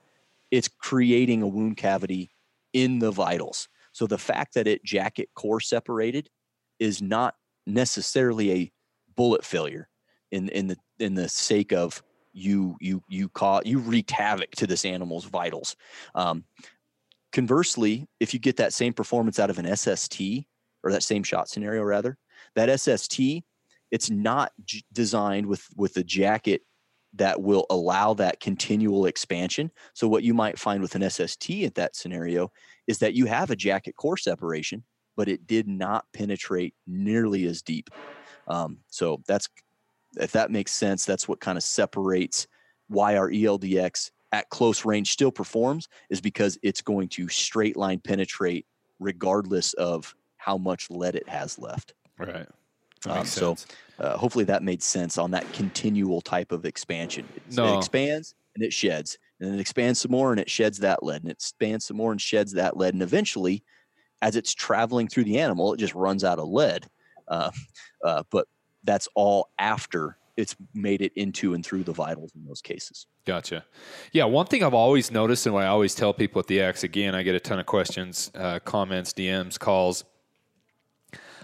it's creating a wound cavity in the vitals. So the fact that it jacket core separated is not necessarily a bullet failure in in the in the sake of you you you caught you wreaked havoc to this animal's vitals. Um, conversely, if you get that same performance out of an SST or that same shot scenario rather, that SST it's not j- designed with with a jacket that will allow that continual expansion. So what you might find with an SST at that scenario is that you have a jacket core separation, but it did not penetrate nearly as deep. Um, so that's if that makes sense, that's what kind of separates why our ELDX at close range still performs is because it's going to straight line penetrate regardless of how much lead it has left. Right. Um, so uh, hopefully that made sense on that continual type of expansion. It, no. it expands and it sheds, and then it expands some more and it sheds that lead, and it expands some more and sheds that lead, and eventually, as it's traveling through the animal, it just runs out of lead. Uh, uh, but that's all after it's made it into and through the vitals in those cases. Gotcha. Yeah, one thing I've always noticed, and what I always tell people at the X, again, I get a ton of questions, uh, comments, DMs, calls.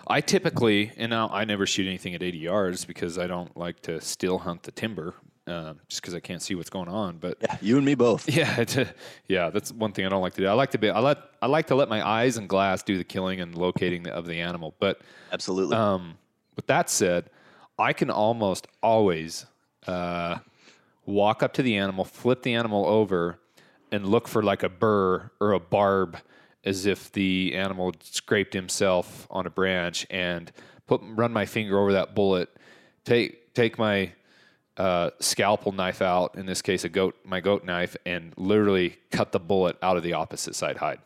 I typically, and now I never shoot anything at 80 yards because I don't like to still hunt the timber, um, just because I can't see what's going on. But yeah, you and me both. Yeah, a, yeah, that's one thing I don't like to do. I like to be, I let, I like to let my eyes and glass do the killing and locating the, of the animal. But absolutely. Um, with that said, I can almost always uh, walk up to the animal, flip the animal over, and look for like a burr or a barb as if the animal scraped himself on a branch and put run my finger over that bullet, take take my uh, scalpel knife out, in this case a goat my goat knife, and literally cut the bullet out of the opposite side hide.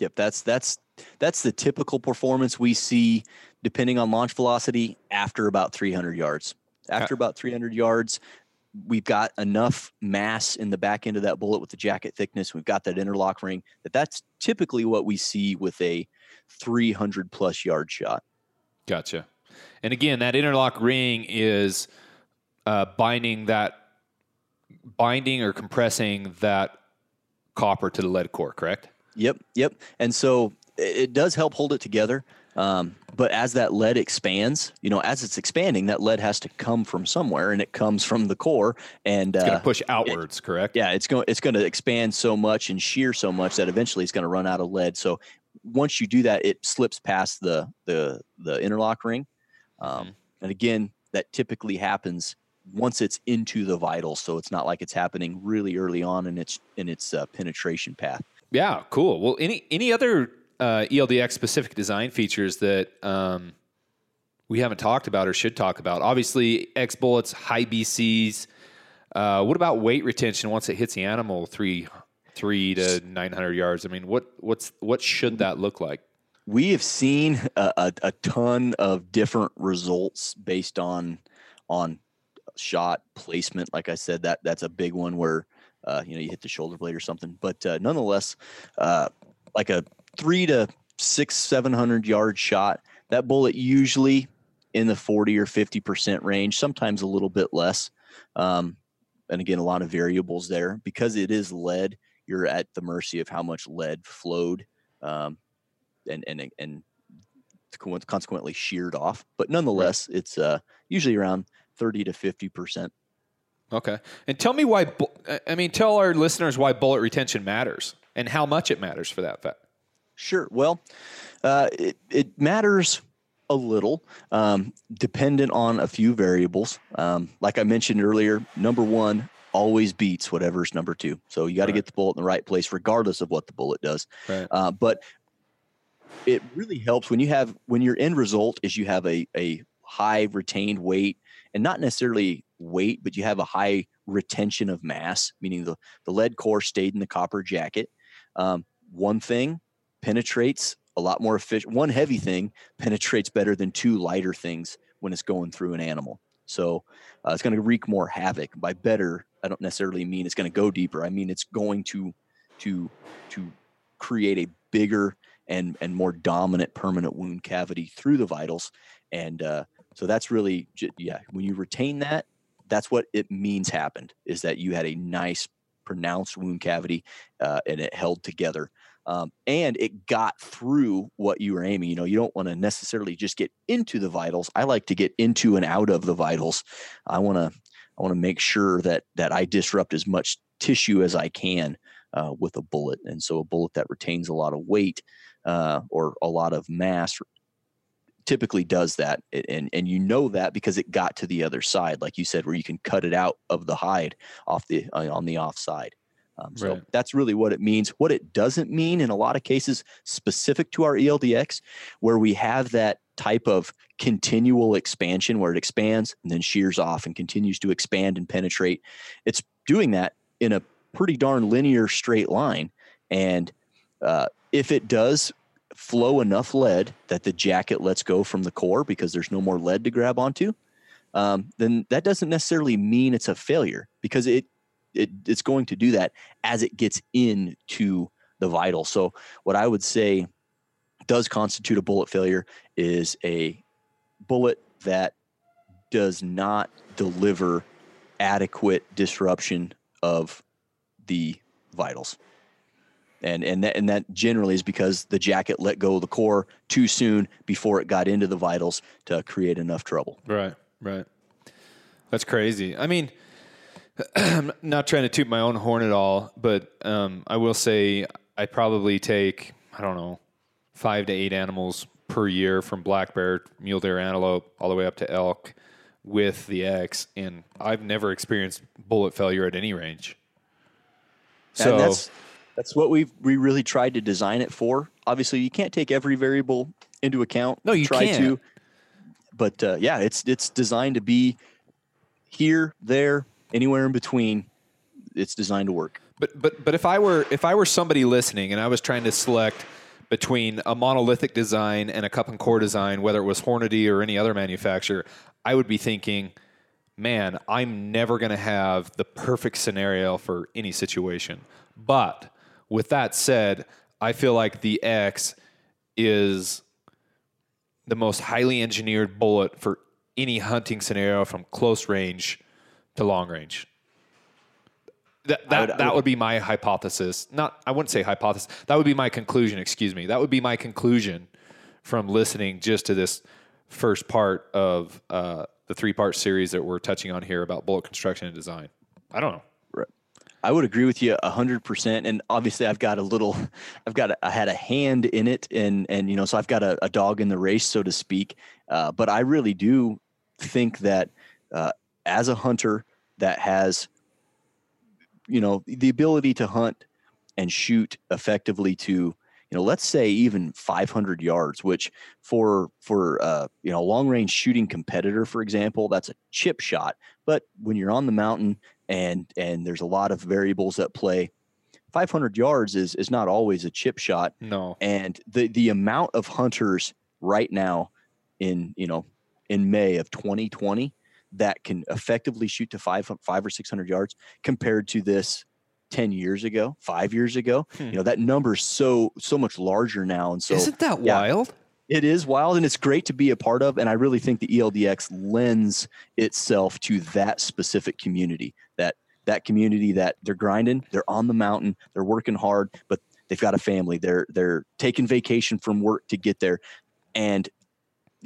Yep, that's that's that's the typical performance we see depending on launch velocity after about 300 yards. After about 300 yards, we've got enough mass in the back end of that bullet with the jacket thickness. We've got that interlock ring that that's typically what we see with a 300 plus yard shot. Gotcha. And again, that interlock ring is uh, binding that binding or compressing that copper to the lead core, correct? Yep, yep. And so it does help hold it together. Um, but as that lead expands, you know, as it's expanding, that lead has to come from somewhere, and it comes from the core. And It's going uh, to push outwards, correct? yeah, it's going it's going to expand so much and shear so much that eventually it's going to run out of lead. So once you do that, it slips past the the the interlock ring. Um, Mhm. And again, that typically happens once it's into the vitals. So it's not like it's happening really early on in its in its uh, penetration path. Yeah, cool. Well, any any other uh, ELDX specific design features that um, we haven't talked about or should talk about? Obviously, X bullets, high BCs. Uh, what about weight retention once it hits the animal three three to nine hundred yards? I mean, what what's what should that look like? we have seen a, a, a ton of different results based on on shot placement like i said that that's a big one where uh, you know you hit the shoulder blade or something but uh, nonetheless uh, like a three to six seven hundred yard shot that bullet usually in the 40 or 50 percent range sometimes a little bit less um, and again a lot of variables there because it is lead you're at the mercy of how much lead flowed um, and and and consequently sheared off. But nonetheless, it's uh, usually around thirty to fifty percent. Okay, and tell me why. I mean, tell our listeners why bullet retention matters and how much it matters for that fact. Sure. Well, uh, it it matters a little, um, dependent on a few variables. Um, like I mentioned earlier, number one always beats whatever's number two. So you got to Right. get the bullet in the right place, regardless of what the bullet does. Right. Uh, but it really helps when you have when your end result is you have a a high retained weight and not necessarily weight, but you have a high retention of mass, meaning the the lead core stayed in the copper jacket. Um, one thing penetrates a lot more efficient. One heavy thing penetrates better than two lighter things when it's going through an animal. So uh, it's going to wreak more havoc. By better, I don't necessarily mean it's going to go deeper. I mean it's going to to to create a bigger and and more dominant permanent wound cavity through the vitals. And uh, so that's really yeah. When you retain that, that's what it means happened. Is that you had a nice pronounced wound cavity uh, and it held together. Um, and it got through what you were aiming. You know, you don't want to necessarily just get into the vitals. I like to get into and out of the vitals. I want to, I want to make sure that that I disrupt as much tissue as I can uh, with a bullet. And so, a bullet that retains a lot of weight uh, or a lot of mass typically does that and and you know that because it got to the other side like you said where you can cut it out of the hide off the uh, on the offside um, so Right. that's really what it means what it doesn't mean in a lot of cases specific to our eldx where we have that type of continual expansion where it expands and then shears off and continues to expand and penetrate it's doing that in a pretty darn linear straight line and uh, if it does flow enough lead that the jacket lets go from the core because there's no more lead to grab onto, um, then that doesn't necessarily mean it's a failure because it, it it's going to do that as it gets into the vital. So what I would say does constitute a bullet failure is a bullet that does not deliver adequate disruption of the vitals and and that, and that generally is because the jacket let go of the core too soon before it got into the vitals to create enough trouble. Right, right. That's crazy. I mean, I'm not trying to toot my own horn at all, but um, I will say I probably take I don't know five to eight animals per year from black bear, mule deer, antelope, all the way up to elk with the X, and I've never experienced bullet failure at any range. So and that's that's what we we really tried to design it for. Obviously, you can't take every variable into account. No, you try can't. to, but uh, yeah, it's it's designed to be here, there, anywhere in between. It's designed to work. But but but if I were if I were somebody listening and I was trying to select between a monolithic design and a cup and core design, whether it was Hornady or any other manufacturer, I would be thinking, man, I'm never going to have the perfect scenario for any situation. But with that said, I feel like the X is the most highly engineered bullet for any hunting scenario from close range to long range. That that, would- that would- would be my hypothesis. Not I wouldn't say hypothesis. That would be my conclusion, excuse me. That would be my conclusion from listening just to this first part of uh, the three part series that we're touching on here about bullet construction and design. I don't know. I would agree with you a hundred percent. And obviously I've got a little, I've got, a, I had a hand in it and, and, you know, so I've got a, a dog in the race, so to speak. Uh, but I really do think that uh, as a hunter that has, you know, the ability to hunt and shoot effectively to, you know, let's say even 500 yards, which for for uh, you know a long range shooting competitor, for example, that's a chip shot. But when you're on the mountain and and there's a lot of variables at play. 500 yards is is not always a chip shot. No. And the the amount of hunters right now in you know in May of 2020 that can effectively shoot to five five or 600 yards compared to this 10 years ago, five years ago. Hmm. You know that number is so so much larger now, and so isn't that yeah, wild? It is wild and it's great to be a part of. And I really think the ELDX lends itself to that specific community, that that community that they're grinding, they're on the mountain, they're working hard, but they've got a family. They're they're taking vacation from work to get there. And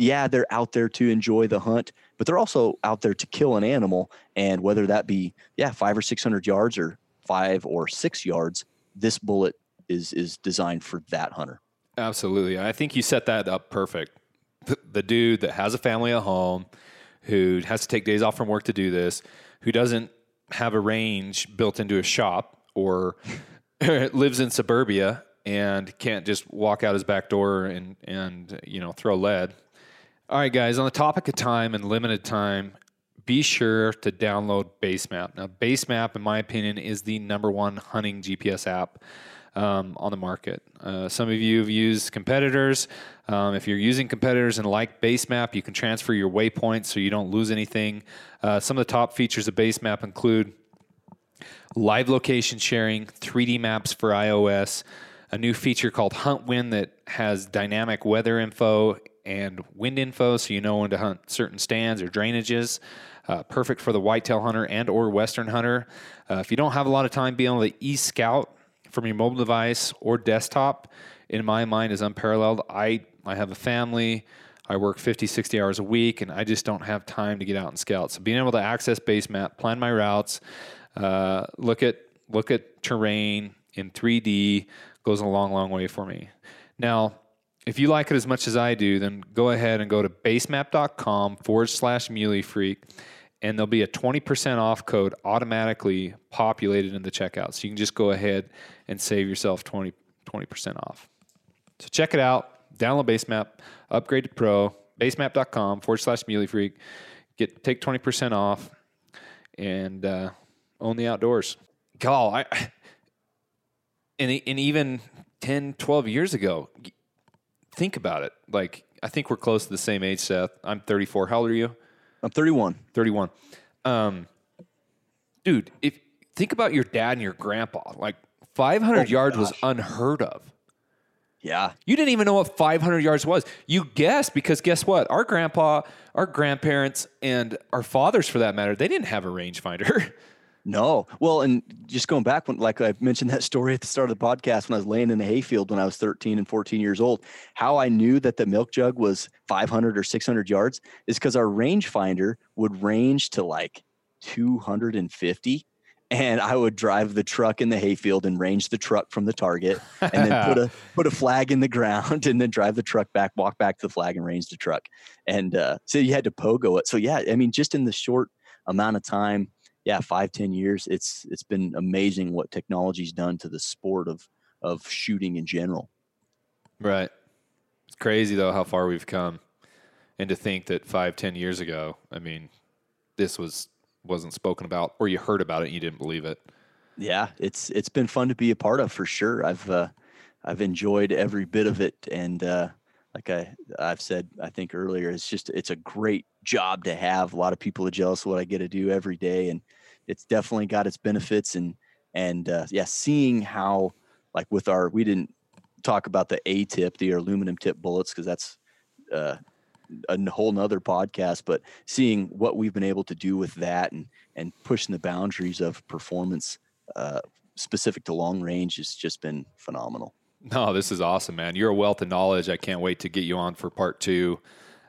yeah, they're out there to enjoy the hunt, but they're also out there to kill an animal. And whether that be, yeah, five or six hundred yards or five or six yards, this bullet is is designed for that hunter. Absolutely. I think you set that up perfect. The, the dude that has a family at home, who has to take days off from work to do this, who doesn't have a range built into a shop or lives in suburbia and can't just walk out his back door and and you know throw lead. All right, guys. On the topic of time and limited time, be sure to download Basemap. Now, Basemap, in my opinion, is the number one hunting GPS app um, on the market. Uh, some of you have used competitors. Um, if you're using competitors and like Basemap, you can transfer your waypoints so you don't lose anything. Uh, some of the top features of Basemap include live location sharing, 3D maps for iOS, a new feature called Hunt Wind that has dynamic weather info and wind info so you know when to hunt certain stands or drainages. Uh, perfect for the whitetail hunter and or western hunter. Uh, if you don't have a lot of time, being on the e-scout from your mobile device or desktop, in my mind, is unparalleled. I, I have a family. I work 50, 60 hours a week, and I just don't have time to get out and scout. So being able to access Basemap, plan my routes, uh, look at look at terrain in 3D goes a long, long way for me. Now, if you like it as much as I do, then go ahead and go to basemap.com forward slash muley freak and there'll be a 20% off code automatically populated in the checkout. So you can just go ahead and save yourself 20, 20% off. So check it out. Download Basemap, upgrade to Pro, basemap.com forward slash Muley Freak. Get take 20% off and uh, own the outdoors. Call I and, and even 10, 12 years ago, think about it. Like I think we're close to the same age, Seth. I'm 34. How old are you? I'm 31. 31. Um, dude, if think about your dad and your grandpa, like 500 oh yards gosh. was unheard of. Yeah. You didn't even know what 500 yards was. You guessed because guess what? Our grandpa, our grandparents, and our fathers, for that matter, they didn't have a rangefinder. No. Well, and just going back when, like I mentioned that story at the start of the podcast when I was laying in the hayfield when I was 13 and 14 years old, how I knew that the milk jug was 500 or 600 yards is because our rangefinder would range to like 250 and I would drive the truck in the hayfield and range the truck from the target, and then put a put a flag in the ground, and then drive the truck back, walk back to the flag, and range the truck. And uh, so you had to pogo it. So yeah, I mean, just in the short amount of time yeah, five ten years, it's it's been amazing what technology's done to the sport of of shooting in general. Right. It's crazy though how far we've come, and to think that five ten years ago, I mean, this was wasn't spoken about, or you heard about it and you didn't believe it. Yeah, it's it's been fun to be a part of for sure. I've uh, I've enjoyed every bit of it, and uh, like I I've said I think earlier, it's just it's a great job to have. A lot of people are jealous of what I get to do every day, and it's definitely got its benefits. And and uh, yeah, seeing how like with our we didn't talk about the A tip, the aluminum tip bullets, because that's uh, a whole nother podcast. But seeing what we've been able to do with that and and pushing the boundaries of performance uh, specific to long range has just been phenomenal. No, this is awesome, man. You're a wealth of knowledge. I can't wait to get you on for part two.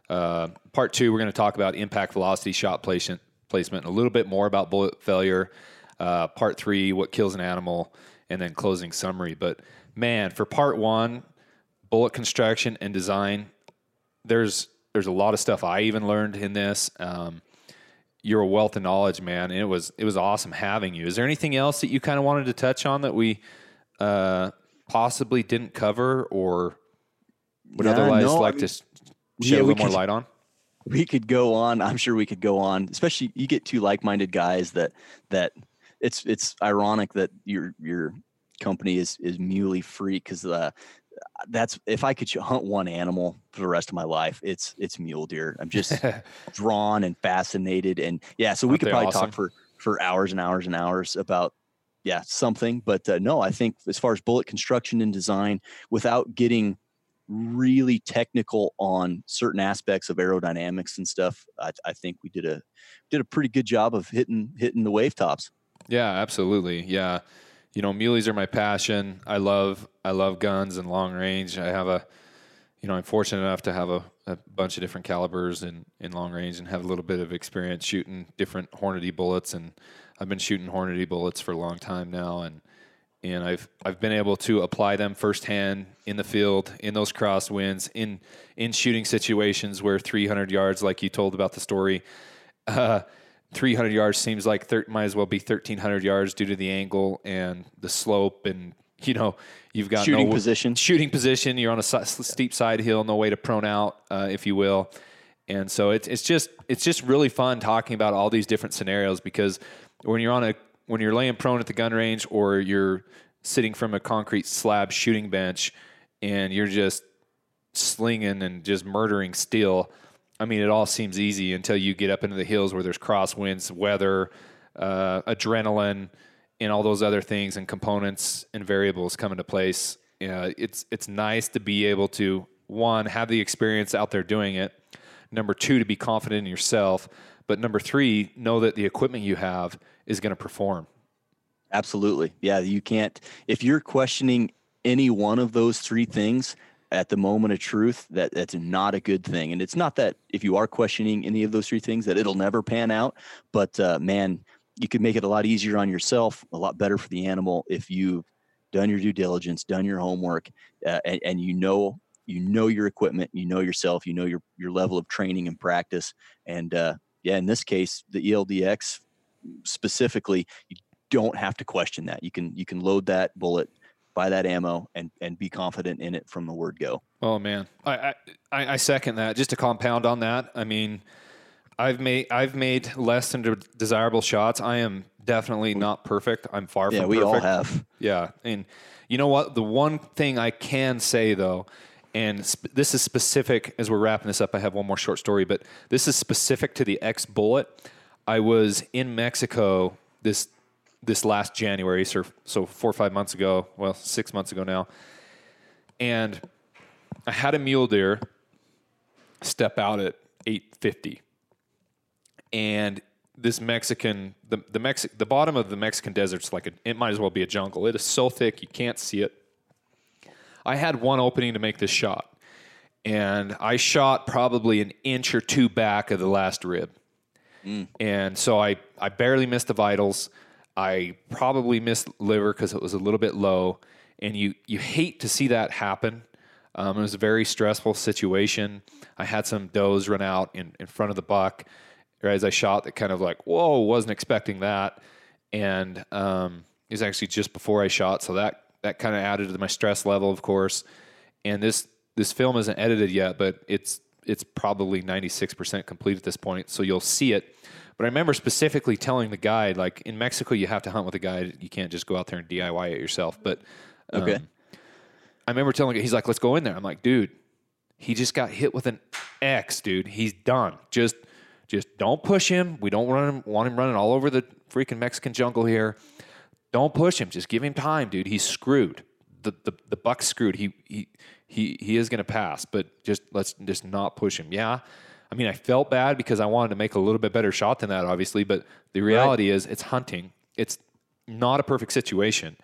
Uh, part two, we're going to talk about impact velocity, shot placement, placement, and a little bit more about bullet failure. Uh, part three, what kills an animal, and then closing summary. But man, for part one, bullet construction and design, there's there's a lot of stuff I even learned in this. Um, you're a wealth of knowledge, man. And it was it was awesome having you. Is there anything else that you kind of wanted to touch on that we uh, possibly didn't cover or would Yeah, otherwise no, I like mean, to s- yeah, shed a little more could- light on? We could go on i'm sure we could go on especially you get two like-minded guys that that it's it's ironic that your your company is is muley freak because uh that's if i could hunt one animal for the rest of my life it's it's mule deer i'm just drawn and fascinated and yeah so we Aren't could probably awesome? talk for for hours and hours and hours about yeah something but uh, no i think as far as bullet construction and design without getting really technical on certain aspects of aerodynamics and stuff i, I think we did a did a pretty good job of hitting hitting the wave tops Yeah, absolutely. Yeah. You know, muleys are my passion. I love I love guns and long range. I have a you know, I'm fortunate enough to have a, a bunch of different calibers in, in long range and have a little bit of experience shooting different Hornady bullets and I've been shooting Hornady bullets for a long time now and and I've I've been able to apply them firsthand in the field, in those crosswinds, in in shooting situations where 300 yards, like you told about the story, uh, 300 yards seems like thir- might as well be 1300 yards due to the angle and the slope, and you know you've got shooting no position shooting position. You're on a si- steep side hill, no way to prone out, uh, if you will. And so it's it's just it's just really fun talking about all these different scenarios because when you're on a when you're laying prone at the gun range or you're sitting from a concrete slab shooting bench and you're just slinging and just murdering steel. I mean, it all seems easy until you get up into the hills where there's crosswinds, weather, uh, adrenaline, and all those other things and components and variables come into place. Uh, it's it's nice to be able to one have the experience out there doing it. Number two, to be confident in yourself. But number three, know that the equipment you have is going to perform. Absolutely. Yeah, you can't if you're questioning any one of those three things at the moment of truth, that that's not a good thing. And it's not that if you are questioning any of those three things that it'll never pan out, but uh, man, you could make it a lot easier on yourself, a lot better for the animal if you've done your due diligence, done your homework, uh, and, and you know you know your equipment, you know yourself, you know your your level of training and practice, and uh, yeah, in this case, the ELDX specifically, you don't have to question that. You can you can load that bullet, buy that ammo, and and be confident in it from the word go. Oh man, I, I I second that. Just to compound on that, I mean, I've made I've made less than desirable shots. I am definitely not perfect. I'm far Yeah, from Yeah, we perfect. all have. Yeah, and you know what? The one thing I can say though, and sp- this is specific as we're wrapping this up. I have one more short story, but this is specific to the X Bullet. I was in Mexico this this last January, so so four or five months ago. Well, six months ago now, and I had a mule deer step out at 850 and this Mexican the the Mexi- the bottom of the Mexican desert's like a, it might as well be a jungle. It is so thick you can't see it. I had one opening to make this shot, and I shot probably an inch or two back of the last rib, and so I I barely missed the vitals. I probably missed liver because it was a little bit low, and you you hate to see that happen. Um, it was a very stressful situation. I had some does run out in, in front of the buck as I shot that kind of like, whoa, wasn't expecting that. And um, it was actually just before I shot. So that, that kind of added to my stress level, of course. And this, this film isn't edited yet, but it's, it's probably 96% complete at this point. So you'll see it. But I remember specifically telling the guide, like in Mexico, you have to hunt with a guide. You can't just go out there and DIY it yourself. But um, Okay. I remember telling him, he's like, let's go in there. I'm like, dude, he just got hit with an X, dude. He's done. Just just don't push him. We don't run him, want him running all over the freaking Mexican jungle here. Don't push him. Just give him time, dude. He's screwed. The the, the buck's screwed. He he he he is gonna pass, but just let's just not push him. Yeah. I mean, I felt bad because I wanted to make a little bit better shot than that, obviously, but the reality is it's hunting. It's not a perfect situation.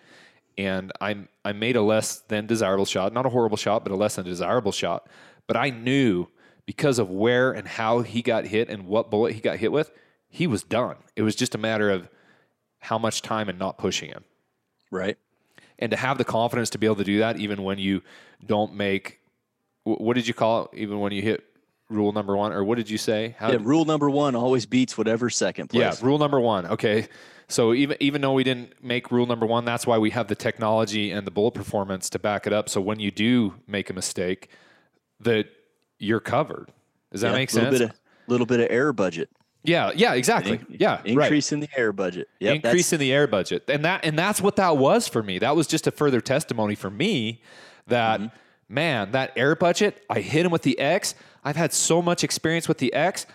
and I I made a less than desirable shot, not a horrible shot, but a less than desirable shot. But I knew because of where and how he got hit and what bullet he got hit with, he was done. It was just a matter of how much time and not pushing him. Right. And to have the confidence to be able to do that, even when you don't make, what did you call it? Even when you hit rule number one, or what did you say? How yeah, rule number one always beats whatever second place. Yeah, rule number one. Okay. So even even though we didn't make rule number one, that's why we have the technology and the bullet performance to back it up. So when you do make a mistake, that you're covered. Does that yeah, make sense? A little, little bit of error budget. Yeah, yeah, exactly. In, yeah, increase right. in the error budget. Increase in the error budget, and that and that's what that was for me. That was just a further testimony for me that mm-hmm. man, that error budget. I hit him with the X. I've had so much experience with the X.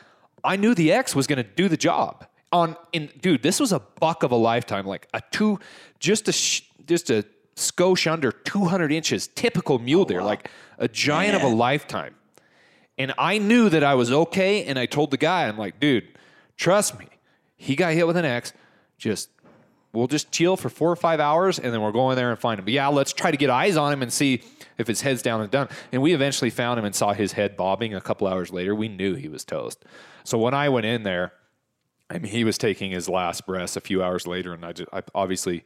I knew the X was going to do the job. On in dude, this was a buck of a lifetime. Like a two, just a just a skosh under 200 inches, typical mule oh, deer, wow. like a giant man. of a lifetime. And I knew that I was okay. And I told the guy, I'm like, dude, trust me. He got hit with an X. Just, we'll just chill for four or five hours and then we're going there and find him. But yeah, let's try to get eyes on him and see if his head's down and done. And we eventually found him and saw his head bobbing a couple hours later. We knew he was toast. So when I went in there, I mean, he was taking his last breaths a few hours later, and I just I obviously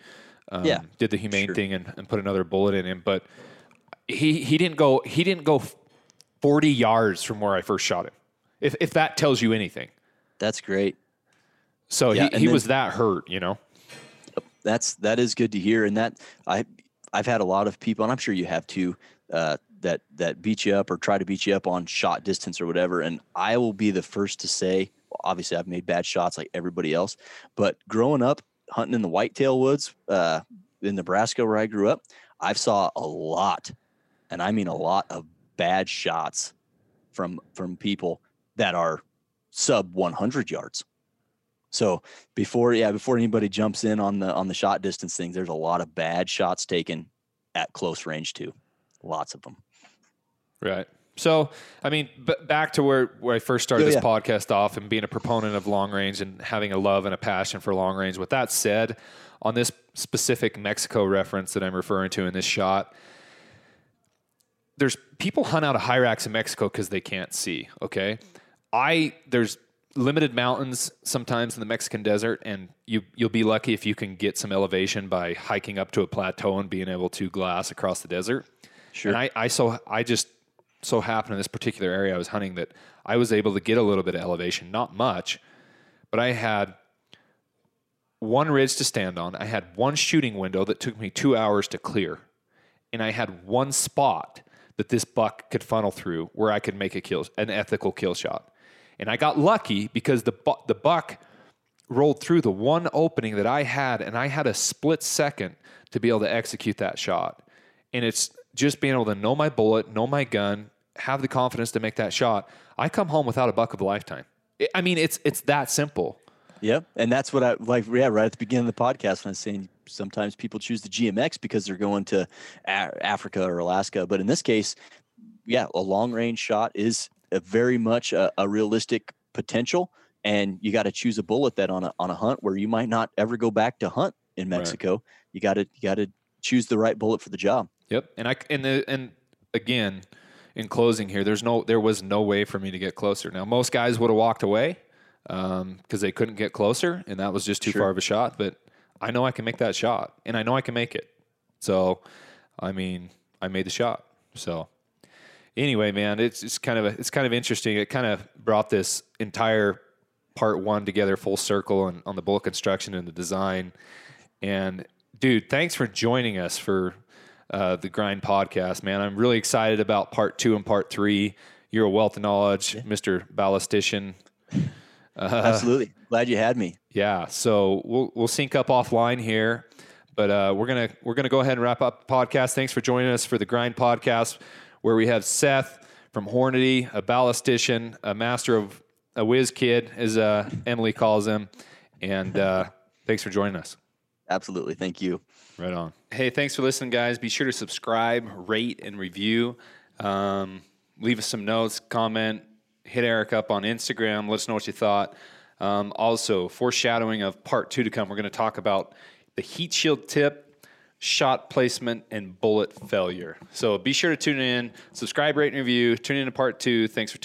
um, yeah, did the humane sure. thing and, and put another bullet in him. But he he didn't go he didn't go 40 yards from where I first shot him. If, if that tells you anything. That's great. So yeah, he, he then, was that hurt, you know? That's, that is good to hear. And that I, I've had a lot of people, and I'm sure you have too, uh, that, that beat you up or try to beat you up on shot distance or whatever. And I will be the first to say, obviously I've made bad shots like everybody else, but growing up hunting in the whitetail woods, uh, in Nebraska where I grew up, I've saw a lot, and I mean a lot of bad shots from from people that are sub 100 yards. So before yeah, before anybody jumps in on the on the shot distance things, there's a lot of bad shots taken at close range too. Lots of them. Right. So, I mean, b- back to where, where I first started oh, this yeah. podcast off and being a proponent of long range and having a love and a passion for long range. With that said, on this specific Mexico reference that I'm referring to in this shot, there's people hunt out of high racks in Mexico because they can't see. Okay, I there's limited mountains sometimes in the Mexican desert, and you you'll be lucky if you can get some elevation by hiking up to a plateau and being able to glass across the desert. Sure. And I I so I just so happened in this particular area I was hunting that I was able to get a little bit of elevation, not much, but I had one ridge to stand on. I had one shooting window that took me two hours to clear, and I had one spot that this buck could funnel through where I could make a kill, an ethical kill shot. And I got lucky because the bu- the buck rolled through the one opening that I had, and I had a split second to be able to execute that shot. And it's just being able to know my bullet, know my gun, have the confidence to make that shot. I come home without a buck of a lifetime. I mean, it's it's that simple. Yep, and that's what I like. Yeah, right at the beginning of the podcast when I was saying sometimes people choose the GMX because they're going to a- Africa or Alaska. But in this case, yeah, a long range shot is a very much a, a realistic potential. And you got to choose a bullet that on a, on a hunt where you might not ever go back to hunt in Mexico. Right. You got to, you got to choose the right bullet for the job. Yep. And I, and the, and again, in closing here, there's no, there was no way for me to get closer. Now, most guys would have walked away because um, they couldn't get closer, and that was just too sure. far of a shot. But I know I can make that shot, and I know I can make it. So, I mean, I made the shot. So, anyway, man, it's it's kind of a, it's kind of interesting. It kind of brought this entire part one together full circle on, on the bullet construction and the design. And dude, thanks for joining us for uh, the Grind podcast, man. I'm really excited about part two and part three. You're a wealth of knowledge, yeah. Mr. Ballistician. Uh, Absolutely. Glad you had me. Yeah. So we'll we'll sync up offline here, but uh, we're gonna we're gonna go ahead and wrap up the podcast. Thanks for joining us for the Grind Podcast, where we have Seth from Hornady, a ballistician, a master of a whiz kid, as uh, Emily calls him, and uh, thanks for joining us. Absolutely. Thank you. Right on. Hey, thanks for listening, guys. Be sure to subscribe, rate, and review. Um, leave us some notes, comment, hit Erik up on Instagram. Let us know what you thought. Um, also, foreshadowing of part two to come, we're going to talk about the heat shield tip shot placement and bullet failure. So be sure to tune in, subscribe, rate, and review. Tune in to part two. Thanks for